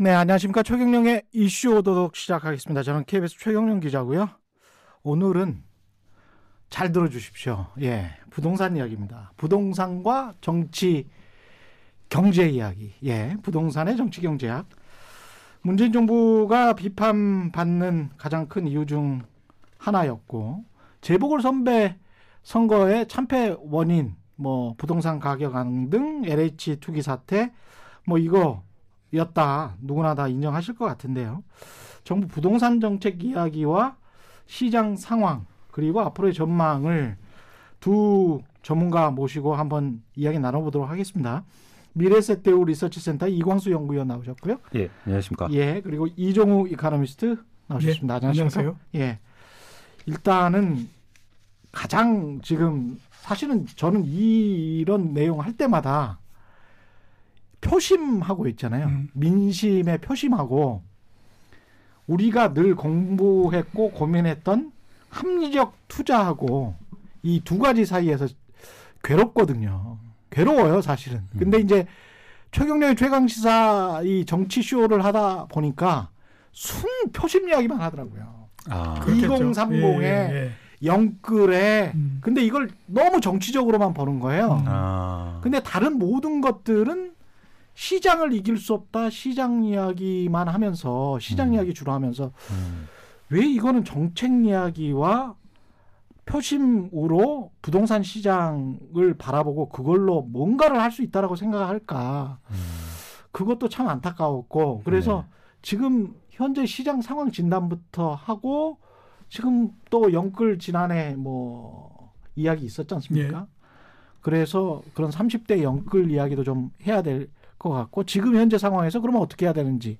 네, 안녕하십니까. 최경령의 이슈 오도독 시작하겠습니다. 저는 KBS 최경령 기자고요. 오늘은 잘 들어주십시오. 예, 부동산 이야기입니다. 부동산과 정치, 경제 이야기. 예, 부동산의 정치 경제학. 문재인 정부가 비판받는 가장 큰 이유 중 하나였고, 재보궐 선배 선거의 참패 원인, 뭐, 부동산 가격 앙등, LH 투기 사태, 뭐, 이거 였다. 누구나 다 인정하실 것 같은데요. 정부 부동산 정책 이야기와 시장 상황 그리고 앞으로의 전망을 두 전문가 모시고 한번 이야기 나눠보도록 하겠습니다. 미래세대우 리서치센터 이광수 연구위원 나오셨고요. 예, 안녕하십니까. 예, 그리고 이종우 이카노미스트 나오셨습니다. 예, 안녕하세요. 예. 일단은 가장 지금 사실은 저는 이런 내용 할 때마다 표심하고 있잖아요. 음. 민심에 표심하고 우리가 늘 공부했고 고민했던 합리적 투자하고 이 두 가지 사이에서 괴롭거든요. 괴로워요, 사실은. 음. 근데 이제 최경련의 최강시사 이 정치 쇼를 하다 보니까 순 표심 이야기만 하더라고요. 아, 2030에 예, 예. 영끌에 음. 근데 이걸 너무 정치적으로만 보는 거예요. 음. 아. 근데 다른 모든 것들은 시장을 이길 수 없다 시장 이야기만 하면서 시장 음. 이야기 주로 하면서 음. 왜 이거는 정책 이야기와 표심으로 부동산 시장을 바라보고 그걸로 뭔가를 할 수 있다라고 생각할까 음. 그것도 참 안타까웠고 그래서 네. 지금 현재 시장 상황 진단부터 하고 지금 또 영끌 지난해 뭐 이야기 있었지 않습니까? 예. 그래서 그런 30대 영끌 이야기도 좀 해야 될 것 같고 지금 현재 상황에서 그러면 어떻게 해야 되는지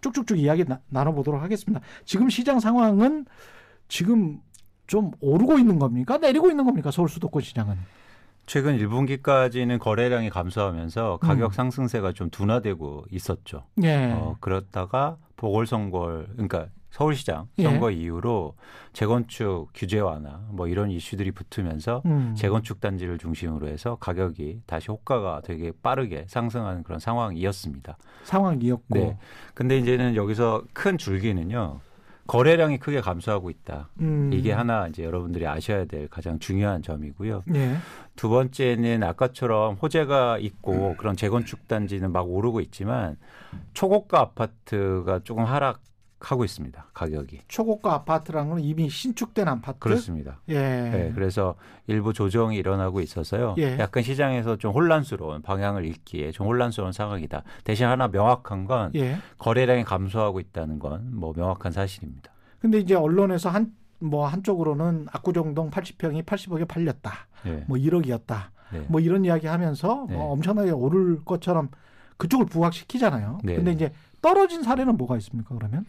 쭉쭉쭉 이야기 나, 나눠보도록 하겠습니다. 지금 시장 상황은 지금 좀 오르고 있는 겁니까? 내리고 있는 겁니까? 서울 수도권 시장은? 최근 1분기까지는 거래량이 감소하면서 가격 음. 상승세가 좀 둔화되고 있었죠. 예. 어, 그렇다가 보궐선거, 그러니까 서울시장 예. 선거 예. 이후로 재건축 규제 완화 뭐 이런 이슈들이 붙으면서 음. 재건축 단지를 중심으로 해서 가격이 다시 호가가 되게 빠르게 상승하는 그런 상황이었습니다. 상황이었고. 네. 근데 이제는 여기서 큰 줄기는요. 거래량이 크게 감소하고 있다. 음. 이게 하나 이제 여러분들이 아셔야 될 가장 중요한 점이고요. 예. 두 번째는 아까처럼 호재가 있고 음. 그런 재건축 단지는 막 오르고 있지만 초고가 아파트가 조금 하락 하고 있습니다. 가격이. 초고가 아파트라는 건 이미 신축된 아파트? 그렇습니다. 예. 네, 그래서 일부 조정이 일어나고 있어서요. 예. 약간 시장에서 좀 혼란스러운 방향을 잃기에 좀 혼란스러운 상황이다. 대신 하나 명확한 건 예. 거래량이 감소하고 있다는 건 뭐 명확한 사실입니다. 근데 이제 언론에서 한 뭐 한쪽으로는 압구정동 80평이 80억에 팔렸다. 예. 뭐 1억이었다. 네. 뭐 이런 이야기 하면서 네. 뭐 엄청나게 오를 것처럼 그쪽을 부각시키잖아요. 네. 근데 이제 떨어진 사례는 뭐가 있습니까, 그러면?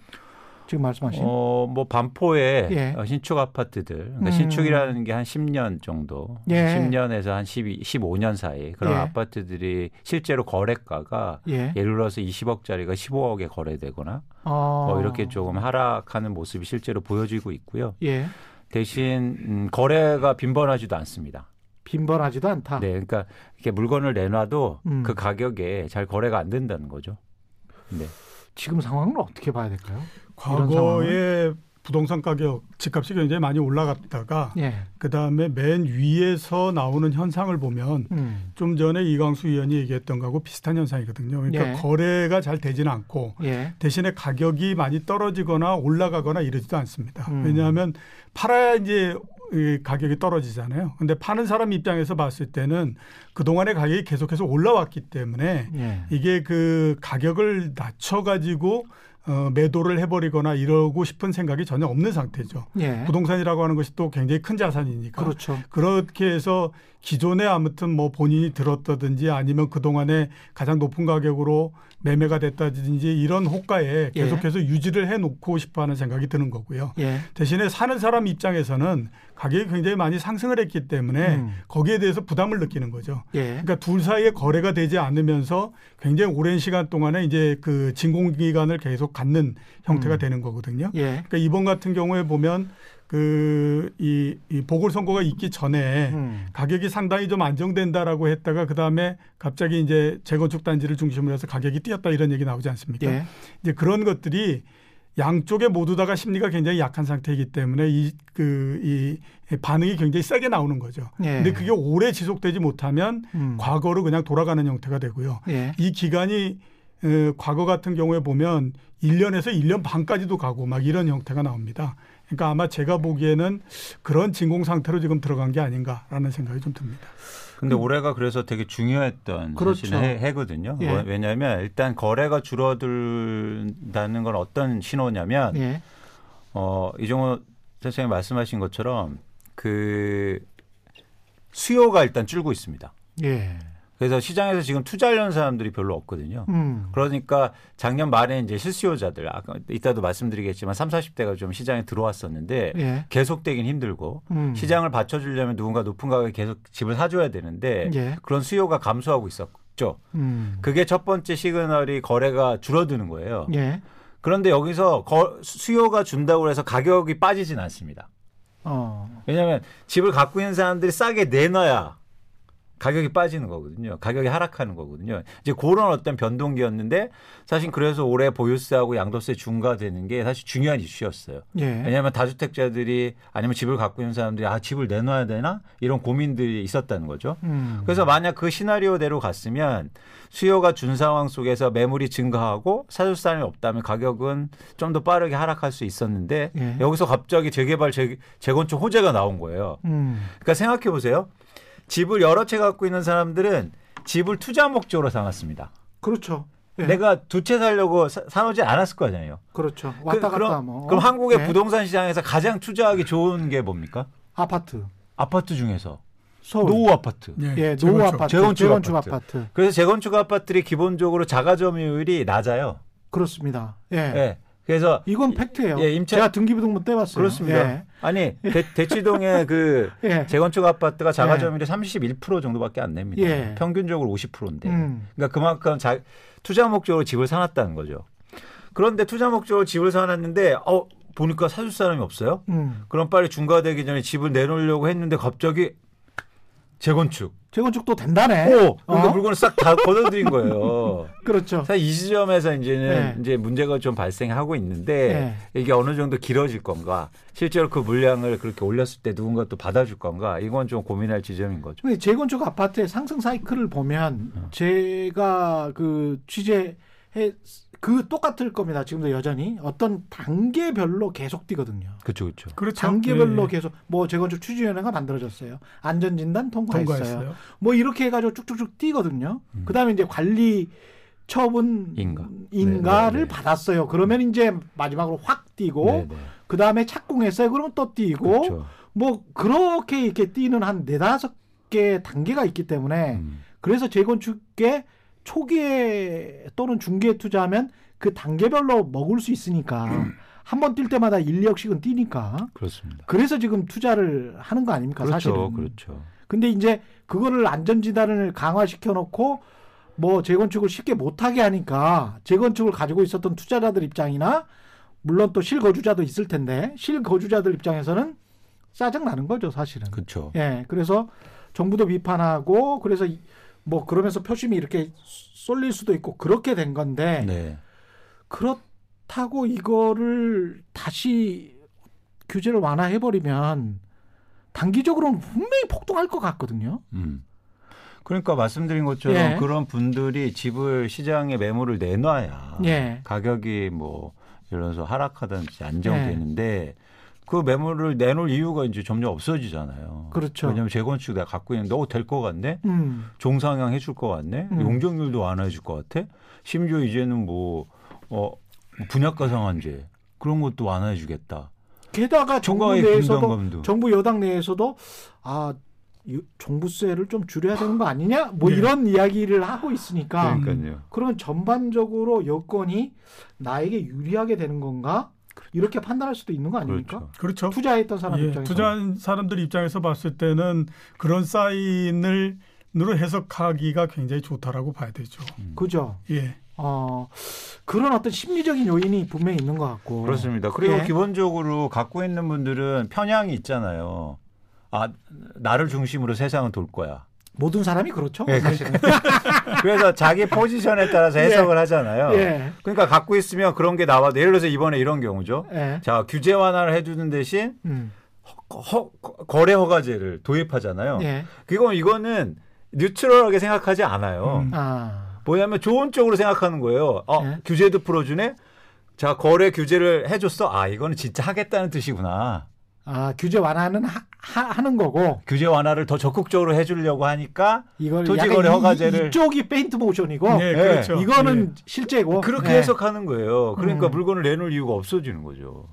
지금 말씀하신? 어, 뭐 반포에 예. 어, 신축 아파트들, 그러니까 음. 신축이라는 게 한 10년 정도, 예. 10년에서 한 12, 15년 사이 그런 예. 아파트들이 실제로 거래가가 예. 를 들어서 20억짜리가 15억에 거래되거나 어. 뭐 이렇게 조금 하락하는 모습이 실제로 보여지고 있고요. 예. 대신 음, 거래가 빈번하지도 않습니다. 빈번하지도 않다. 네, 그러니까 이렇게 물건을 내놔도 음. 그 가격에 잘 거래가 안 된다는 거죠. 네. 지금 상황은 어떻게 봐야 될까요? 과거에 부동산 가격, 집값이 굉장히 많이 올라갔다가 예. 그 다음에 맨 위에서 나오는 현상을 보면 음. 좀 전에 이광수 의원이 얘기했던 거하고 비슷한 현상이거든요. 그러니까 예. 거래가 잘 되지는 않고 예. 대신에 가격이 많이 떨어지거나 올라가거나 이러지도 않습니다. 음. 왜냐하면 팔아야 이제 가격이 떨어지잖아요. 근데 파는 사람 입장에서 봤을 때는 그동안의 가격이 계속해서 올라왔기 때문에 예. 이게 그 가격을 낮춰가지고 어, 매도를 해버리거나 이러고 싶은 생각이 전혀 없는 상태죠. 예. 부동산이라고 하는 것이 또 굉장히 큰 자산이니까. 그렇죠. 그렇게 해서 기존에 아무튼 뭐 본인이 들었다든지 아니면 그동안에 가장 높은 가격으로 매매가 됐다든지 이런 호가에 예. 계속해서 예. 유지를 해 놓고 싶어 하는 생각이 드는 거고요. 예. 대신에 사는 사람 입장에서는 가격이 굉장히 많이 상승을 했기 때문에 음. 거기에 대해서 부담을 느끼는 거죠. 예. 그러니까 둘 사이에 거래가 되지 않으면서 굉장히 오랜 시간 동안에 이제 그 진공 기간을 계속 갖는 형태가 음. 되는 거거든요. 예. 그러니까 이번 같은 경우에 보면 그이 이 보궐선거가 있기 전에 음. 가격이 상당히 좀 안정된다라고 했다가 그 다음에 갑자기 이제 재건축 단지를 중심으로 해서 가격이 뛰었다 이런 얘기 나오지 않습니까? 예. 이제 그런 것들이 양쪽에 모두 다가 심리가 굉장히 약한 상태이기 때문에 이 그이 그, 반응이 굉장히 세게 나오는 거죠. 예. 근데 그게 오래 지속되지 못하면 음. 과거로 그냥 돌아가는 형태가 되고요. 예. 이 기간이 어, 과거 같은 경우에 보면 1년에서 1년 반까지도 가고 막 이런 형태가 나옵니다. 그러니까 아마 제가 보기에는 그런 진공 상태로 지금 들어간 게 아닌가라는 생각이 좀 듭니다. 근데 올해가 그래서 되게 중요했던 그렇죠. 해, 해거든요. 예. 뭐, 왜냐하면 일단 거래가 줄어들다는 건 어떤 신호냐면 예. 어, 이종호 선생님 말씀하신 것처럼 그 수요가 일단 줄고 있습니다. 예. 그래서 시장에서 지금 투자하려는 사람들이 별로 없거든요. 음. 그러니까 작년 말에 이제 실수요자들 아까 이따도 말씀드리겠지만 3, 40대가 좀 시장에 들어왔었는데 예. 계속되긴 힘들고 음. 시장을 받쳐주려면 누군가 높은 가격에 계속 집을 사줘야 되는데 예. 그런 수요가 감소하고 있었죠. 음. 그게 첫 번째 시그널이 거래가 줄어드는 거예요. 예. 그런데 여기서 거, 수요가 준다고 해서 가격이 빠지진 않습니다. 어. 왜냐하면 집을 갖고 있는 사람들이 싸게 내놔야 가격이 빠지는 거거든요. 가격이 하락하는 거거든요. 이제 그런 어떤 변동기였는데 사실 그래서 올해 보유세하고 양도세 중과되는 게 사실 중요한 이슈였어요. 예. 왜냐하면 다주택자들이 아니면 집을 갖고 있는 사람들이 아 집을 내놔야 되나 이런 고민들이 있었다는 거죠. 음. 그래서 만약 그 시나리오대로 갔으면 수요가 준 상황 속에서 매물이 증가하고 사줄 사람이 없다면 가격은 좀 더 빠르게 하락할 수 있었는데 예. 여기서 갑자기 재개발 재, 재건축 호재가 나온 거예요. 음. 그러니까 생각해 보세요. 집을 여러 채 갖고 있는 사람들은 집을 투자 목적으로 삼았습니다. 그렇죠. 예. 내가 두 채 살려고 사, 사놓지 않았을 거잖아요. 그렇죠. 그, 왔다 그, 갔다 그 럼, 뭐. 그럼 한국의 예. 부동산 시장에서 가장 투자하기 좋은 게 뭡니까? 아파트. 아파트 중에서 서울. 노후 아파트. 예, 예 노후 아파트. 재건축, 재건축 아파트. 아파트. 그래서 재건축 아파트들이 기본적으로 자가 점유율이 낮아요. 그렇습니다. 예. 예. 그래서 이건 팩트예요. 예, 임차 제가 등기부등본 떼봤어요. 그렇습니다. 예. 아니 대, 치동의 그 예. 재건축 아파트가 자가 점유율이 예. 31% 정도밖에 안 냅니다. 예. 평균적으로 50%인데. 음. 그러니까 그만큼 자, 투자 목적으로 집을 사놨다는 거죠. 그런데 투자 목적으로 집을 사놨는데 어 보니까 사줄 사람이 없어요. 음. 그럼 빨리 중과되기 전에 집을 내놓으려고 했는데 갑자기 재건축. 재건축도 된다네. 오, 그러니까 어? 물건을 싹 다 걷어들인 거예요. 그렇죠. 사실 이 지점에서 이제는 네. 이제 문제가 좀 발생하고 있는데 네. 이게 어느 정도 길어질 건가? 실제로 그 물량을 그렇게 올렸을 때 누군가 또 받아줄 건가? 이건 좀 고민할 지점인 거죠. 재건축 아파트의 상승 사이클을 보면 어. 제가 그 취재해 그 똑같을 겁니다. 지금도 여전히 어떤 단계별로 계속 뛰거든요. 그렇죠, 그렇죠. 그렇죠. 단계별로 네. 계속 뭐 재건축 추진위원회가 만들어졌어요. 안전진단 통과했어요. 통과했어요. 뭐 이렇게 해가지고 쭉쭉쭉 뛰거든요. 음. 그다음에 이제 관리 처분 인가 인가를 네, 네, 네. 받았어요. 그러면 이제 마지막으로 확 뛰고 네, 네. 그 다음에 착공했어요. 그러면 또 뛰고 그렇죠. 뭐 그렇게 이렇게 뛰는 한 네다섯 개 단계가 있기 때문에 음. 그래서 재건축에 초기에 또는 중기에 투자하면 그 단계별로 먹을 수 있으니까 음. 한번 뛸 때마다 1, 2억씩은 뛰니까. 그렇습니다. 그래서 지금 투자를 하는 거 아닙니까, 그렇죠, 사실은. 그렇죠. 근데 이제 그거를 안전지단을 강화시켜 놓고 뭐 재건축을 쉽게 못하게 하니까 재건축을 가지고 있었던 투자자들 입장이나 물론 또 실거주자도 있을 텐데 실거주자들 입장에서는 짜증 나는 거죠, 사실은. 그렇죠. 예. 그래서 정부도 비판하고 그래서 뭐 그러면서 표심이 이렇게 쏠릴 수도 있고 그렇게 된 건데 네. 그렇다고 이거를 다시 규제를 완화해 버리면 단기적으로는 분명히 폭등할 것 같거든요. 음. 그러니까 말씀드린 것처럼 예. 그런 분들이 집을 시장에 매물을 내놔야 예. 가격이 뭐 예를 들어서 하락하든지 안정되는데 예. 그 매물을 내놓을 이유가 이제 점점 없어지잖아요. 그렇죠. 왜냐하면 재건축 내가 갖고 있는데 어, 될 것 같네? 음. 종상향 해줄 것 같네? 음. 용적률도 완화해줄 것 같아? 심지어 이제는 뭐, 어, 분양가 상한제 그런 것도 완화해 주겠다. 게다가 정부 내에서도 정부 여당 내에서도 아 종부세를 좀 줄여야 되는 거 아니냐? 뭐 네. 이런 이야기를 하고 있으니까 그러니까요. 그러면 전반적으로 여건이 나에게 유리하게 되는 건가? 이렇게 판단할 수도 있는 거 아닙니까? 그렇죠. 그렇죠. 투자했던 사람 예, 입장에서 투자한 사람들 입장에서 봤을 때는 그런 사인을 으로 해석하기가 굉장히 좋다라고 봐야 되죠. 음. 그죠. 예. 어 그런 어떤 심리적인 요인이 분명히 있는 것 같고. 그렇습니다. 그리고 예. 기본적으로 갖고 있는 분들은 편향이 있잖아요. 아, 나를 중심으로 세상은 돌 거야. 모든 사람이 그렇죠. 네, 사실은. 그래서 자기 포지션에 따라서 예. 해석을 예. 하잖아요. 예. 그러니까 갖고 있으면 그런 게 나와도 예를 들어서 이번에 이런 경우죠. 예. 자 규제 완화를 해주는 대신 음. 허, 허, 거래 허가제를 도입하잖아요. 예. 그건 이거는 뉴트럴하게 생각하지 않아요. 음. 아. 뭐냐면 좋은 쪽으로 생각하는 거예요. 어, 예. 규제도 풀어주네. 자 거래 규제를 해줬어. 아 이거는 진짜 하겠다는 뜻이구나. 아, 규제 완화는 하, 하, 는 거고 규제 완화를 더 적극적으로 해주려고 하니까 이걸 토지거래 허가제를 이, 쪽이 페인트 모션이고 네, 그렇죠. 이거는 네. 실제고 그렇게 네. 해석하는 거예요. 그러니까 음. 물건을 내놓을 이유가 없어지는 거죠.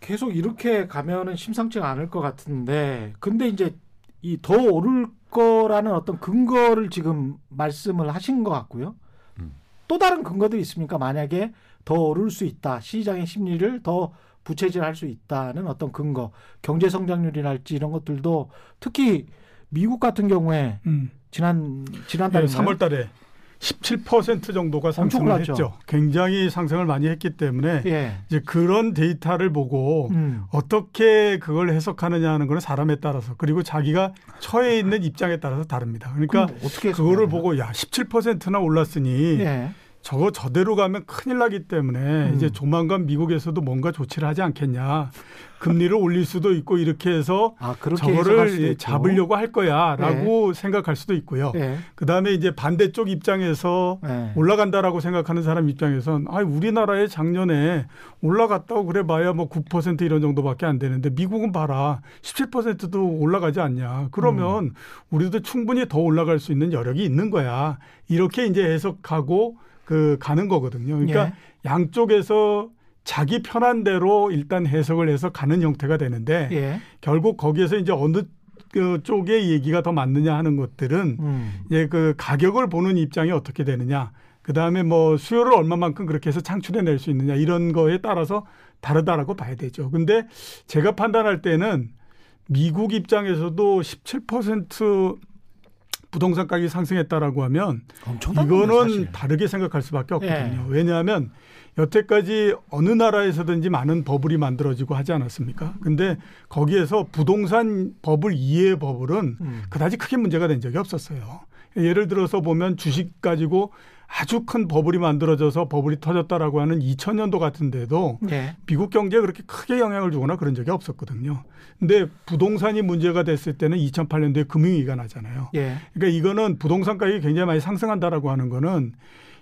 계속 이렇게 가면은 심상치가 않을 것 같은데 근데 이제 이 더 오를 거라는 어떤 근거를 지금 말씀을 하신 것 같고요. 음. 또 다른 근거들이 있습니까? 만약에 더 오를 수 있다. 시장의 심리를 더 부채질할 수 있다는 어떤 근거, 경제 성장률이랄지 이런 것들도 특히 미국 같은 경우에 음. 지난 지난달에 예, 3월달에 17% 정도가 상승을 했죠. 굉장히 상승을 많이 했기 때문에 예. 이제 그런 데이터를 보고 음. 어떻게 그걸 해석하느냐 하는 거는 사람에 따라서 그리고 자기가 처해 있는 입장에 따라서 다릅니다. 그러니까 어떻게 그거를 보고 야 17%나 올랐으니 예. 저거 저대로 가면 큰일 나기 때문에 음. 이제 조만간 미국에서도 뭔가 조치를 하지 않겠냐. 금리를 올릴 수도 있고 이렇게 해서 아, 저거를 잡으려고 할 거야라고 네. 생각할 수도 있고요. 네. 그다음에 이제 반대쪽 입장에서 네. 올라간다라고 생각하는 사람 입장에선 아 우리나라에 작년에 올라갔다고 그래 봐야 뭐 9% 이런 정도밖에 안 되는데 미국은 봐라 17%도 올라가지 않냐. 그러면 음. 우리도 충분히 더 올라갈 수 있는 여력이 있는 거야. 이렇게 이제 해석하고 그 가는 거거든요. 그러니까 예. 양쪽에서 자기 편한 대로 일단 해석을 해서 가는 형태가 되는데 예. 결국 거기에서 이제 어느 그 쪽의 얘기가 더 맞느냐 하는 것들은 음. 이제 그 가격을 보는 입장이 어떻게 되느냐. 그 다음에 뭐 수요를 얼마만큼 그렇게 해서 창출해 낼 수 있느냐 이런 거에 따라서 다르다라고 봐야 되죠. 근데 제가 판단할 때는 미국 입장에서도 17% 부동산 가격이 상승했다라고 하면 이거는 다르게 생각할 수밖에 없거든요. 예. 왜냐하면 여태까지 어느 나라에서든지 많은 버블이 만들어지고 하지 않았습니까? 근데 거기에서 부동산 버블 이해 버블은 음. 그다지 크게 문제가 된 적이 없었어요. 예를 들어서 보면 주식 가지고 아주 큰 버블이 만들어져서 버블이 터졌다라고 하는 2000년도 같은데도 네. 미국 경제에 그렇게 크게 영향을 주거나 그런 적이 없었거든요. 근데 부동산이 문제가 됐을 때는 2008년도에 금융위기가 나잖아요. 네. 그러니까 이거는 부동산 가격이 굉장히 많이 상승한다라고 하는 거는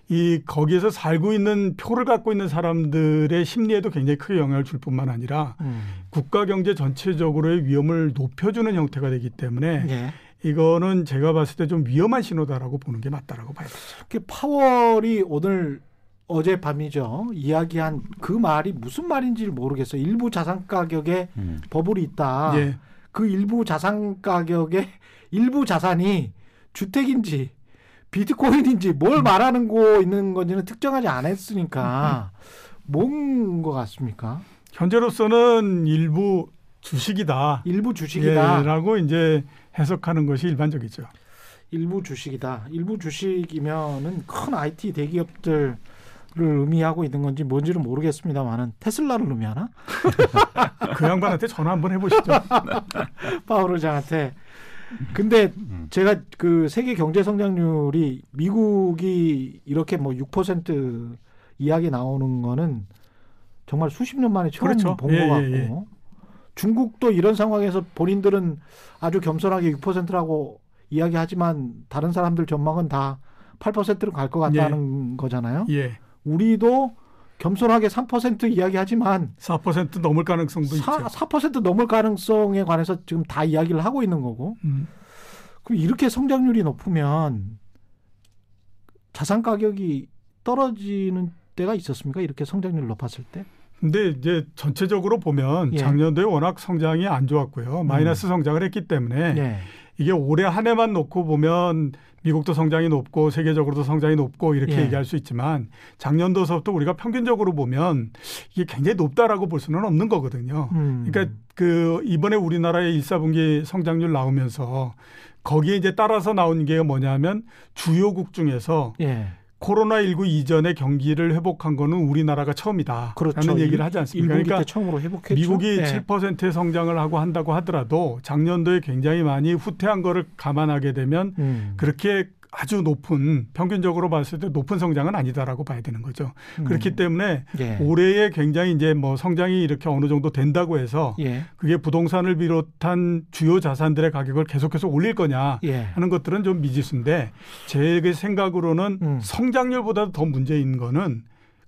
이 거기에서 살고 있는 표를 갖고 있는 사람들의 심리에도 굉장히 크게 영향을 줄 뿐만 아니라 음. 국가 경제 전체적으로의 위험을 높여주는 형태가 되기 때문에 네. 이거는 제가 봤을 때 좀 위험한 신호다라고 보는 게 맞다라고 봐야 되죠. 그 파월이 오늘 어제 밤이죠. 이야기한 그 말이 무슨 말인지를 모르겠어요. 일부 자산 가격에 음. 버블이 있다. 예. 그 일부 자산 가격에 일부 자산이 주택인지 비트코인인지 뭘 음. 말하는 거 있는 건지는 특정하지 않았으니까 뭔것 같습니까? 현재로서는 일부 주식이다. 일부 주식이다. 예, 라고 이제 해석하는 것이 일반적이죠. 일부 주식이다. 일부 주식이면은 큰 IT 대기업들 를 의미하고 있는 건지 뭔지는 모르겠습니다만은 테슬라를 의미하나? 그 양반한테 전화 한번 해보시죠. 파우르장한테. 근데 제가 그 세계 경제 성장률이 미국이 이렇게 뭐 6% 이야기 나오는 거는 정말 수십 년 만에 처음 그렇죠. 본것 예, 같고 예, 예. 중국도 이런 상황에서 본인들은 아주 겸손하게 6%라고 이야기하지만 다른 사람들 전망은 다 8%로 갈 것 같다는 예. 거잖아요. 예. 우리도 겸손하게 3% 이야기하지만 4% 넘을 가능성도 4, 있죠. 4% 넘을 가능성에 관해서 지금 다 이야기를 하고 있는 거고. 음. 그럼 이렇게 성장률이 높으면 자산 가격이 떨어지는 때가 있었습니까? 이렇게 성장률 높았을 때? 근데 이제 전체적으로 보면 예. 작년도에 워낙 성장이 안 좋았고요. 마이너스 음. 성장을 했기 때문에 예. 이게 올해 한 해만 놓고 보면 미국도 성장이 높고 세계적으로도 성장이 높고 이렇게 예. 얘기할 수 있지만 작년도서부터 우리가 평균적으로 보면 이게 굉장히 높다라고 볼 수는 없는 거거든요. 음. 그러니까 그 이번에 우리나라의 1사분기 성장률 나오면서 거기에 이제 따라서 나온 게 뭐냐면 주요국 중에서 예. 코로나19 이전의 경기를 회복한 거는 우리나라가 처음이다. 그렇죠. 라는 얘기를 하지 않습니까? 그러니까 처음으로 회복했죠. 미국이 네. 7%의 성장을 하고 한다고 하더라도 작년도에 굉장히 많이 후퇴한 거를 감안하게 되면 음. 그렇게 아주 높은 평균적으로 봤을 때 높은 성장은 아니다라고 봐야 되는 거죠. 음. 그렇기 때문에 예. 올해에 굉장히 이제 뭐 성장이 이렇게 어느 정도 된다고 해서 예. 그게 부동산을 비롯한 주요 자산들의 가격을 계속해서 올릴 거냐 예. 하는 것들은 좀 미지수인데 제 생각으로는 음. 성장률보다 더 문제인 거는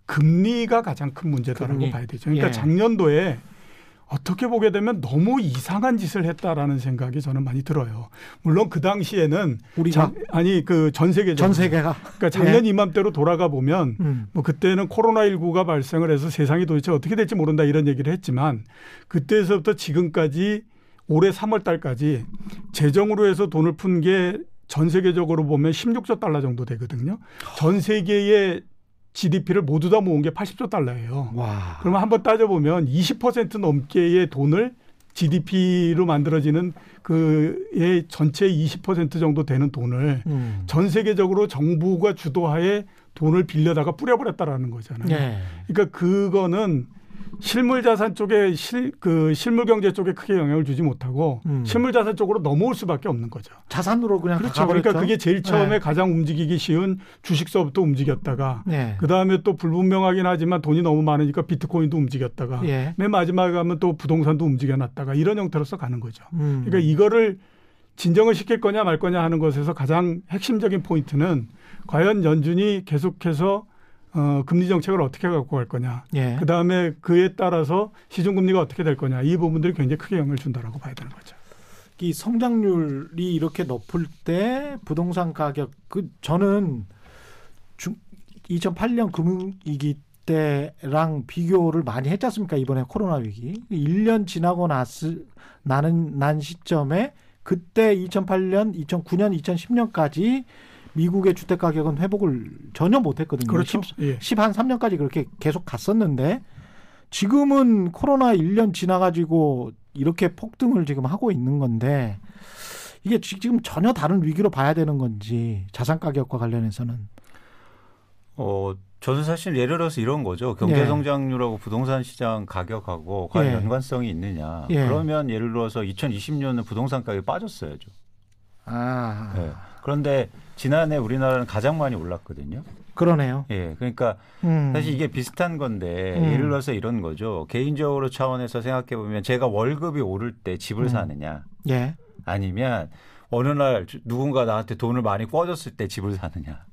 금리가 가장 큰 문제다라고 금리. 봐야 되죠. 그러니까 예. 작년도에 어떻게 보게 되면 너무 이상한 짓을 했다라는 생각이 저는 많이 들어요. 물론 그 당시에는 우리가 아니 그 전 세계 전 세계가 그러니까 작년 예. 이맘때로 돌아가 보면 음. 뭐 그때는 코로나 19가 발생을 해서 세상이 도대체 어떻게 될지 모른다 이런 얘기를 했지만 그때서부터 지금까지 올해 3월 달까지 재정으로 해서 돈을 푼 게 전 세계적으로 보면 16조 달러 정도 되거든요. 전 세계의 GDP를 모두 다 모은 게 80조 달러예요. 와. 그러면 한번 따져보면 20% 넘게의 돈을 GDP로 만들어지는 그의 전체 20% 정도 되는 돈을 음. 전 세계적으로 정부가 주도하에 돈을 빌려다가 뿌려버렸다라는 거잖아요. 네. 그러니까 그거는 실물 자산 쪽에 실 그 실물 경제 쪽에 크게 영향을 주지 못하고 음. 실물 자산 쪽으로 넘어올 수밖에 없는 거죠. 자산으로 그냥 그렇죠. 그러니까 그게 제일 처음에 네. 가장 움직이기 쉬운 주식서부터 움직였다가 네. 그 다음에 또 불분명하긴 하지만 돈이 너무 많으니까 비트코인도 움직였다가 예. 맨 마지막에 가면 또 부동산도 움직여놨다가 이런 형태로서 가는 거죠. 음. 그러니까 이거를 진정을 시킬 거냐 말 거냐 하는 것에서 가장 핵심적인 포인트는 과연 연준이 계속해서 어, 금리 정책을 어떻게 갖고 갈 거냐. 예. 그 다음에 그에 따라서 시중 금리가 어떻게 될 거냐. 이 부분들이 굉장히 크게 영향을 준다라고 봐야 되는 거죠. 이 성장률이 이렇게 높을 때 부동산 가격, 그, 저는 중, 2008년 금융위기 때랑 비교를 많이 했지 않습니까? 이번에 코로나 위기. 1년 지나고 났을, 나는, 난 시점에 그때 2008년, 2009년, 2010년까지 미국의 주택 가격은 회복을 전혀 못했거든요. 그렇죠. 10, 예. 10한 3년까지 그렇게 계속 갔었는데 지금은 코로나 1년 지나가지고 이렇게 폭등을 지금 하고 있는 건데 이게 지금 전혀 다른 위기로 봐야 되는 건지 자산 가격과 관련해서는 어 저는 사실 예를 들어서 이런 거죠. 경제 예. 성장률하고 예. 부동산 시장 가격하고 과연 예. 연관성이 있느냐. 예. 그러면 예를 들어서 2020년은 부동산 가격이 빠졌어야죠. 아. 네. 그런데 지난해 우리나라는 가장 많이 올랐거든요. 그러네요. 예. 그러니까 음. 사실 이게 비슷한 건데 음. 예를 들어서 이런 거죠. 개인적으로 차원에서 생각해 보면 제가 월급이 오를 때 집을 음. 사느냐. 예. 아니면 어느 날 누군가 나한테 돈을 많이 꿔줬을 때 집을 사느냐.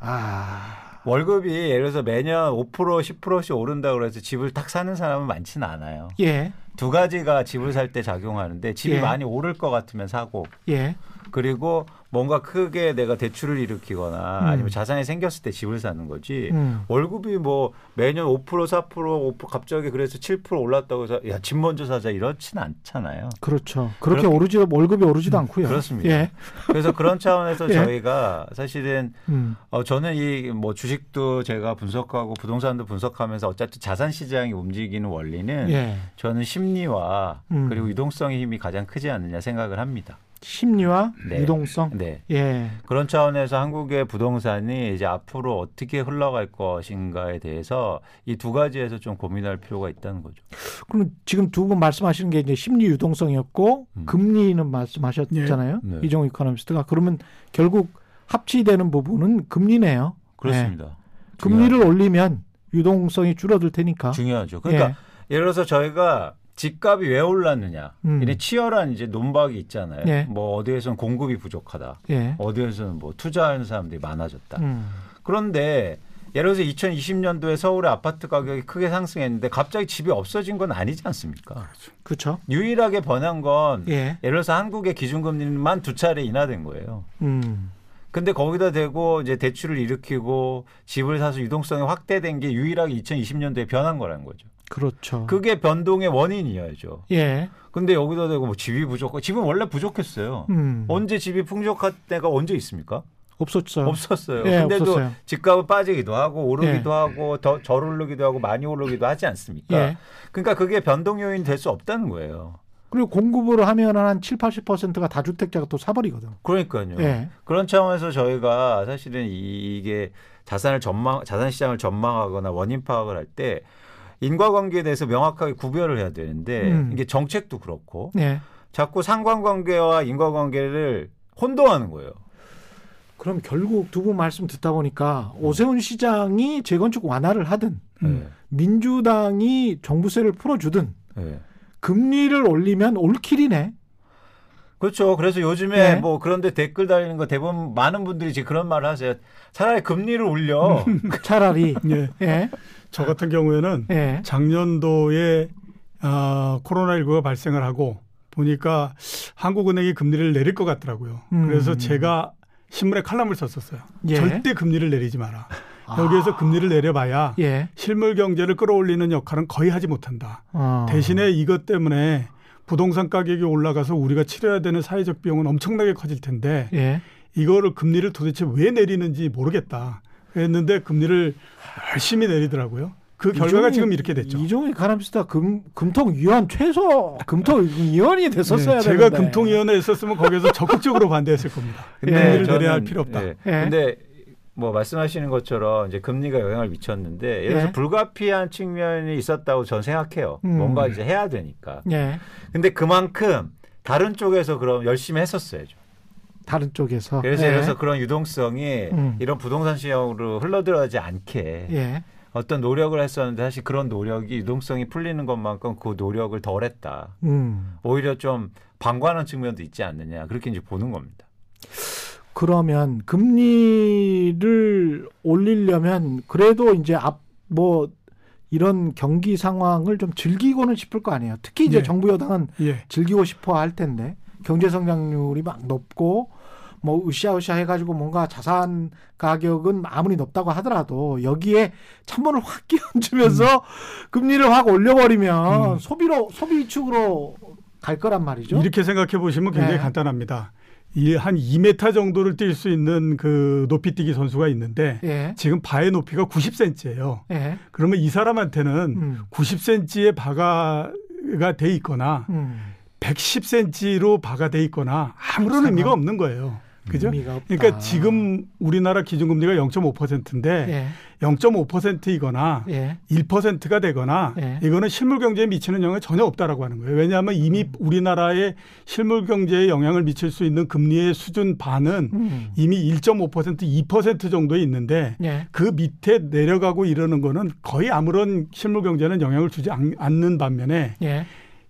아. 월급이 예를 들어서 매년 5% 10%씩 오른다 그래서 집을 딱 사는 사람은 많지는 않아요. 예. 두 가지가 집을 살 때 작용하는데 집이 예. 많이 오를 것 같으면 사고. 예. 그리고 뭔가 크게 내가 대출을 일으키거나 음. 아니면 자산이 생겼을 때 집을 사는 거지 음. 월급이 뭐 매년 5% 4% 5% 갑자기 그래서 7% 올랐다고 해서 야 집 먼저 사자 이렇지는 않잖아요. 그렇죠. 그렇게 그렇 오르지 월급이 오르지도 음. 않고요. 그렇습니다. 예. 그래서 그런 차원에서 예. 저희가 사실은 음. 어 저는 이 뭐 주식도 제가 분석하고 부동산도 분석하면서 어쨌든 자산 시장이 움직이는 원리는 예. 저는 심리와 음. 그리고 유동성의 힘이 가장 크지 않느냐 생각을 합니다. 심리와 네. 유동성. 네. 예. 그런 차원에서 한국의 부동산이 이제 앞으로 어떻게 흘러갈 것인가에 대해서 이 두 가지에서 좀 고민할 필요가 있다는 거죠. 그럼 지금 두 분 말씀하시는 게 이제 심리 유동성이었고 음. 금리는 말씀하셨잖아요. 네. 네. 이종우 이코노미스트가 그러면 결국 합치되는 부분은 금리네요. 그렇습니다. 네. 금리를 올리면 유동성이 줄어들 테니까. 중요하죠. 그러니까 예. 예를 들어서 저희가 집값이 왜 올랐느냐. 음. 이런 치열한 이제 논박이 있잖아요. 예. 뭐 어디에서는 공급이 부족하다. 예. 어디에서는 뭐 투자하는 사람들이 많아졌다. 음. 그런데 예를 들어서 2020년도에 서울의 아파트 가격이 크게 상승했는데 갑자기 집이 없어진 건 아니지 않습니까? 그렇죠. 유일하게 번한 건 예. 예를 들어서 한국의 기준금리만 두 차례 인하된 거예요. 음. 근데 거기다 대고 이제 대출을 일으키고 집을 사서 유동성이 확대된 게 유일하게 2020년도에 변한 거라는 거죠. 그렇죠. 그게 변동의 원인이어야죠. 예. 근데 여기다 대고 뭐 집이 부족하 집은 원래 부족했어요. 음. 언제 집이 풍족할 때가 언제 있습니까? 없었어요. 없었어요. 예, 근데도 없었어요. 집값은 빠지기도 하고 오르기도 예. 하고 더덜 오르기도 하고 많이 오르기도 하지 않습니까? 예. 그러니까 그게 변동 요인이 될 수 없다는 거예요. 그리고 공급을 하면 한 7, 80%가 다주택자가 또 사버리거든. 그러니까요. 예. 그런 차원에서 저희가 사실은 이게 자산을 전망, 자산 시장을 전망하거나 원인 파악을 할 때 인과관계에 대해서 명확하게 구별을 해야 되는데 음. 이게 정책도 그렇고 예. 자꾸 상관관계와 인과관계를 혼동하는 거예요. 그럼 결국 두 분 말씀 듣다 보니까 오세훈 시장이 재건축 완화를 하든 네. 민주당이 정부세를 풀어주든 네. 금리를 올리면 올킬이네. 그렇죠. 그래서 요즘에 네. 뭐 그런데 댓글 달리는 거 대부분 많은 분들이 지금 그런 말을 하세요. 차라리 금리를 올려. 차라리. 예. 예. 저 같은 경우에는 예. 작년도에 아, 코로나19가 발생을 하고 보니까 한국은행이 금리를 내릴 것 같더라고요. 음. 그래서 제가 신문에 칼럼을 썼었어요. 예. 절대 금리를 내리지 마라. 아. 여기에서 금리를 내려봐야 예. 실물 경제를 끌어올리는 역할은 거의 하지 못한다. 아. 대신에 이것 때문에 부동산 가격이 올라가서 우리가 치러야 되는 사회적 비용은 엄청나게 커질 텐데 예. 이거를 금리를 도대체 왜 내리는지 모르겠다. 그랬는데 금리를 열심히 내리더라고요. 그 결과가 이종희, 지금 이렇게 됐죠. 이종희 가람스타 금 금통위원 최소 금통위원이 됐었어야 네, 제가 금통위원에 있었으면 거기서 적극적으로 반대했을 겁니다. 근데 예, 내려야 할 필요 없다. 예. 예. 근데 뭐 말씀하시는 것처럼 이제 금리가 영향을 미쳤는데 예를 들어서 예. 불가피한 측면이 있었다고 저는 생각해요. 음. 뭔가 이제 해야 되니까. 예. 근데 그만큼 다른 쪽에서 그럼 열심히 했었어야죠. 다른 쪽에서. 그래서 예를 들어서 예. 그런 유동성이 음. 이런 부동산 시장으로 흘러들어가지 않게 예. 어떤 노력을 했었는데 사실 그런 노력이 유동성이 풀리는 것만큼 그 노력을 덜 했다. 음. 오히려 좀 방관한 측면도 있지 않느냐 그렇게 이제 보는 겁니다. 그러면 금리를 올리려면 그래도 이제 앞 뭐 이런 경기 상황을 좀 즐기고는 싶을 거 아니에요. 특히 이제 예. 정부 여당은 예. 즐기고 싶어 할 텐데 경제 성장률이 막 높고 뭐 으쌰으쌰 해가지고 뭔가 자산 가격은 아무리 높다고 하더라도 여기에 찬물을 확 끼얹으면서 음. 금리를 확 올려버리면 음. 소비로 소비 축으로 갈 거란 말이죠. 이렇게 생각해 보시면 굉장히 네. 간단합니다. 한 2m 정도를 뛸 수 있는 그 높이뛰기 선수가 있는데 예. 지금 바의 높이가 90cm예요. 예. 그러면 이 사람한테는 음. 90cm의 바가 돼 있거나 음. 110cm로 바가 돼 있거나 아무런 의미가 없는 거예요. 그죠? 그러니까 지금 우리나라 기준금리가 0.5%인데 예. 0.5%이거나 예. 1%가 되거나 예. 이거는 실물 경제에 미치는 영향이 전혀 없다라고 하는 거예요. 왜냐하면 이미 음. 우리나라의 실물 경제에 영향을 미칠 수 있는 금리의 수준 반은 음. 이미 1.5% 2% 정도에 있는데 예. 그 밑에 내려가고 이러는 거는 거의 아무런 실물 경제는 영향을 주지 않 는 반면에 예.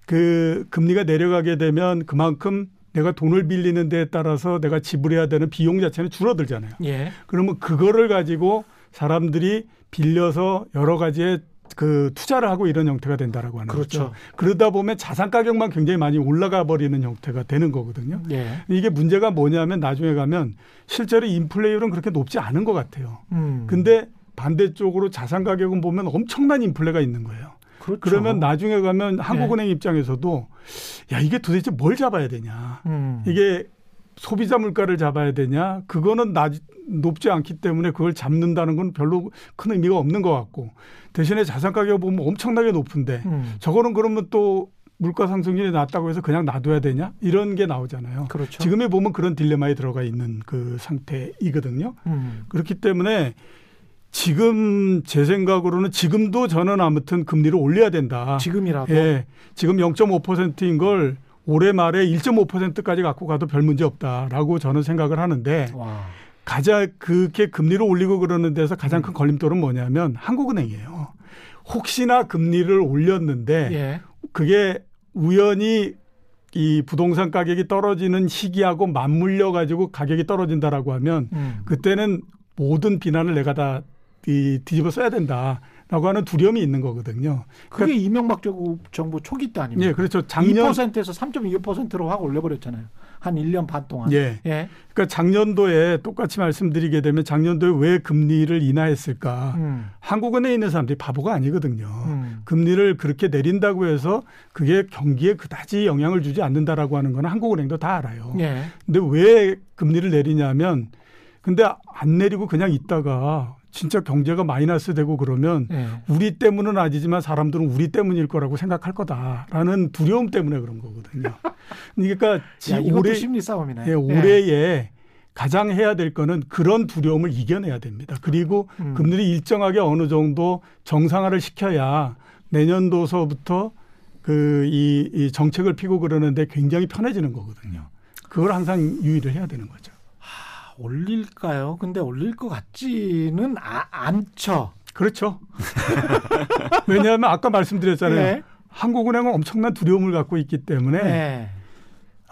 그 금리가 내려가게 되면 그만큼 내가 돈을 빌리는 데에 따라서 내가 지불해야 되는 비용 자체는 줄어들잖아요. 예. 그러면 그거를 가지고 사람들이 빌려서 여러 가지의 그 투자를 하고 이런 형태가 된다라고 하는 그렇죠. 거죠. 그러다 보면 자산 가격만 굉장히 많이 올라가 버리는 형태가 되는 거거든요. 예. 이게 문제가 뭐냐면 나중에 가면 실제로 인플레이율은 그렇게 높지 않은 것 같아요. 음. 근데 반대쪽으로 자산 가격은 보면 엄청난 인플레가 있는 거예요. 그렇죠. 그러면 나중에 가면 한국은행 네. 입장에서도 야 이게 도대체 뭘 잡아야 되냐 음. 이게 소비자 물가를 잡아야 되냐 그거는 낮, 높지 않기 때문에 그걸 잡는다는 건 별로 큰 의미가 없는 것 같고 대신에 자산 가격 보면 엄청나게 높은데 음. 저거는 그러면 또 물가 상승률이 낮다고 해서 그냥 놔둬야 되냐 이런 게 나오잖아요. 그렇죠. 지금에 보면 그런 딜레마에 들어가 있는 그 상태이거든요. 음. 그렇기 때문에 지금 제 생각으로는 지금도 저는 아무튼 금리를 올려야 된다. 지금이라도. 예. 지금 0.5%인 걸 올해 말에 1.5%까지 갖고 가도 별 문제 없다라고 저는 생각을 하는데 와. 가장 그렇게 금리를 올리고 그러는 데서 가장 큰 걸림돌은 뭐냐면 한국은행이에요. 혹시나 금리를 올렸는데 예. 그게 우연히 이 부동산 가격이 떨어지는 시기하고 맞물려 가지고 가격이 떨어진다라고 하면 음. 그때는 모든 비난을 내가 다 이, 뒤집어 써야 된다 라고 하는 두려움이 있는 거거든요. 그게 그러니까, 이명박 정부 초기 때 아닙니까? 예, 그렇죠. 작년 2%에서 3.25%로 확 올려버렸잖아요. 한 1년 반 동안. 예. 예. 그러니까 작년도에 똑같이 말씀드리게 되면 작년도에 왜 금리를 인하했을까? 음. 한국은행에 있는 사람들이 바보가 아니거든요. 음. 금리를 그렇게 내린다고 해서 그게 경기에 그다지 영향을 주지 않는다라고 하는 거는 한국은행도 다 알아요. 예. 근데 왜 금리를 내리냐면 근데 안 내리고 그냥 있다가 진짜 경제가 마이너스 되고 그러면 네. 우리 때문은 아니지만 사람들은 우리 때문일 거라고 생각할 거다라는 두려움 때문에 그런 거거든요. 그러니까 야, 올해 심리 싸움이네. 예, 올해에 가장 해야 될 거는 그런 두려움을 이겨내야 됩니다. 그리고 음. 금리를 일정하게 어느 정도 정상화를 시켜야 내년도서부터 그이 이 정책을 피고 그러는데 굉장히 편해지는 거거든요. 그걸 항상 유의를 해야 되는 거죠. 아, 올릴까요? 근데 올릴 것 같지는 아, 않죠. 그렇죠. 왜냐하면 아까 말씀드렸잖아요. 네. 한국은행은 엄청난 두려움을 갖고 있기 때문에 네.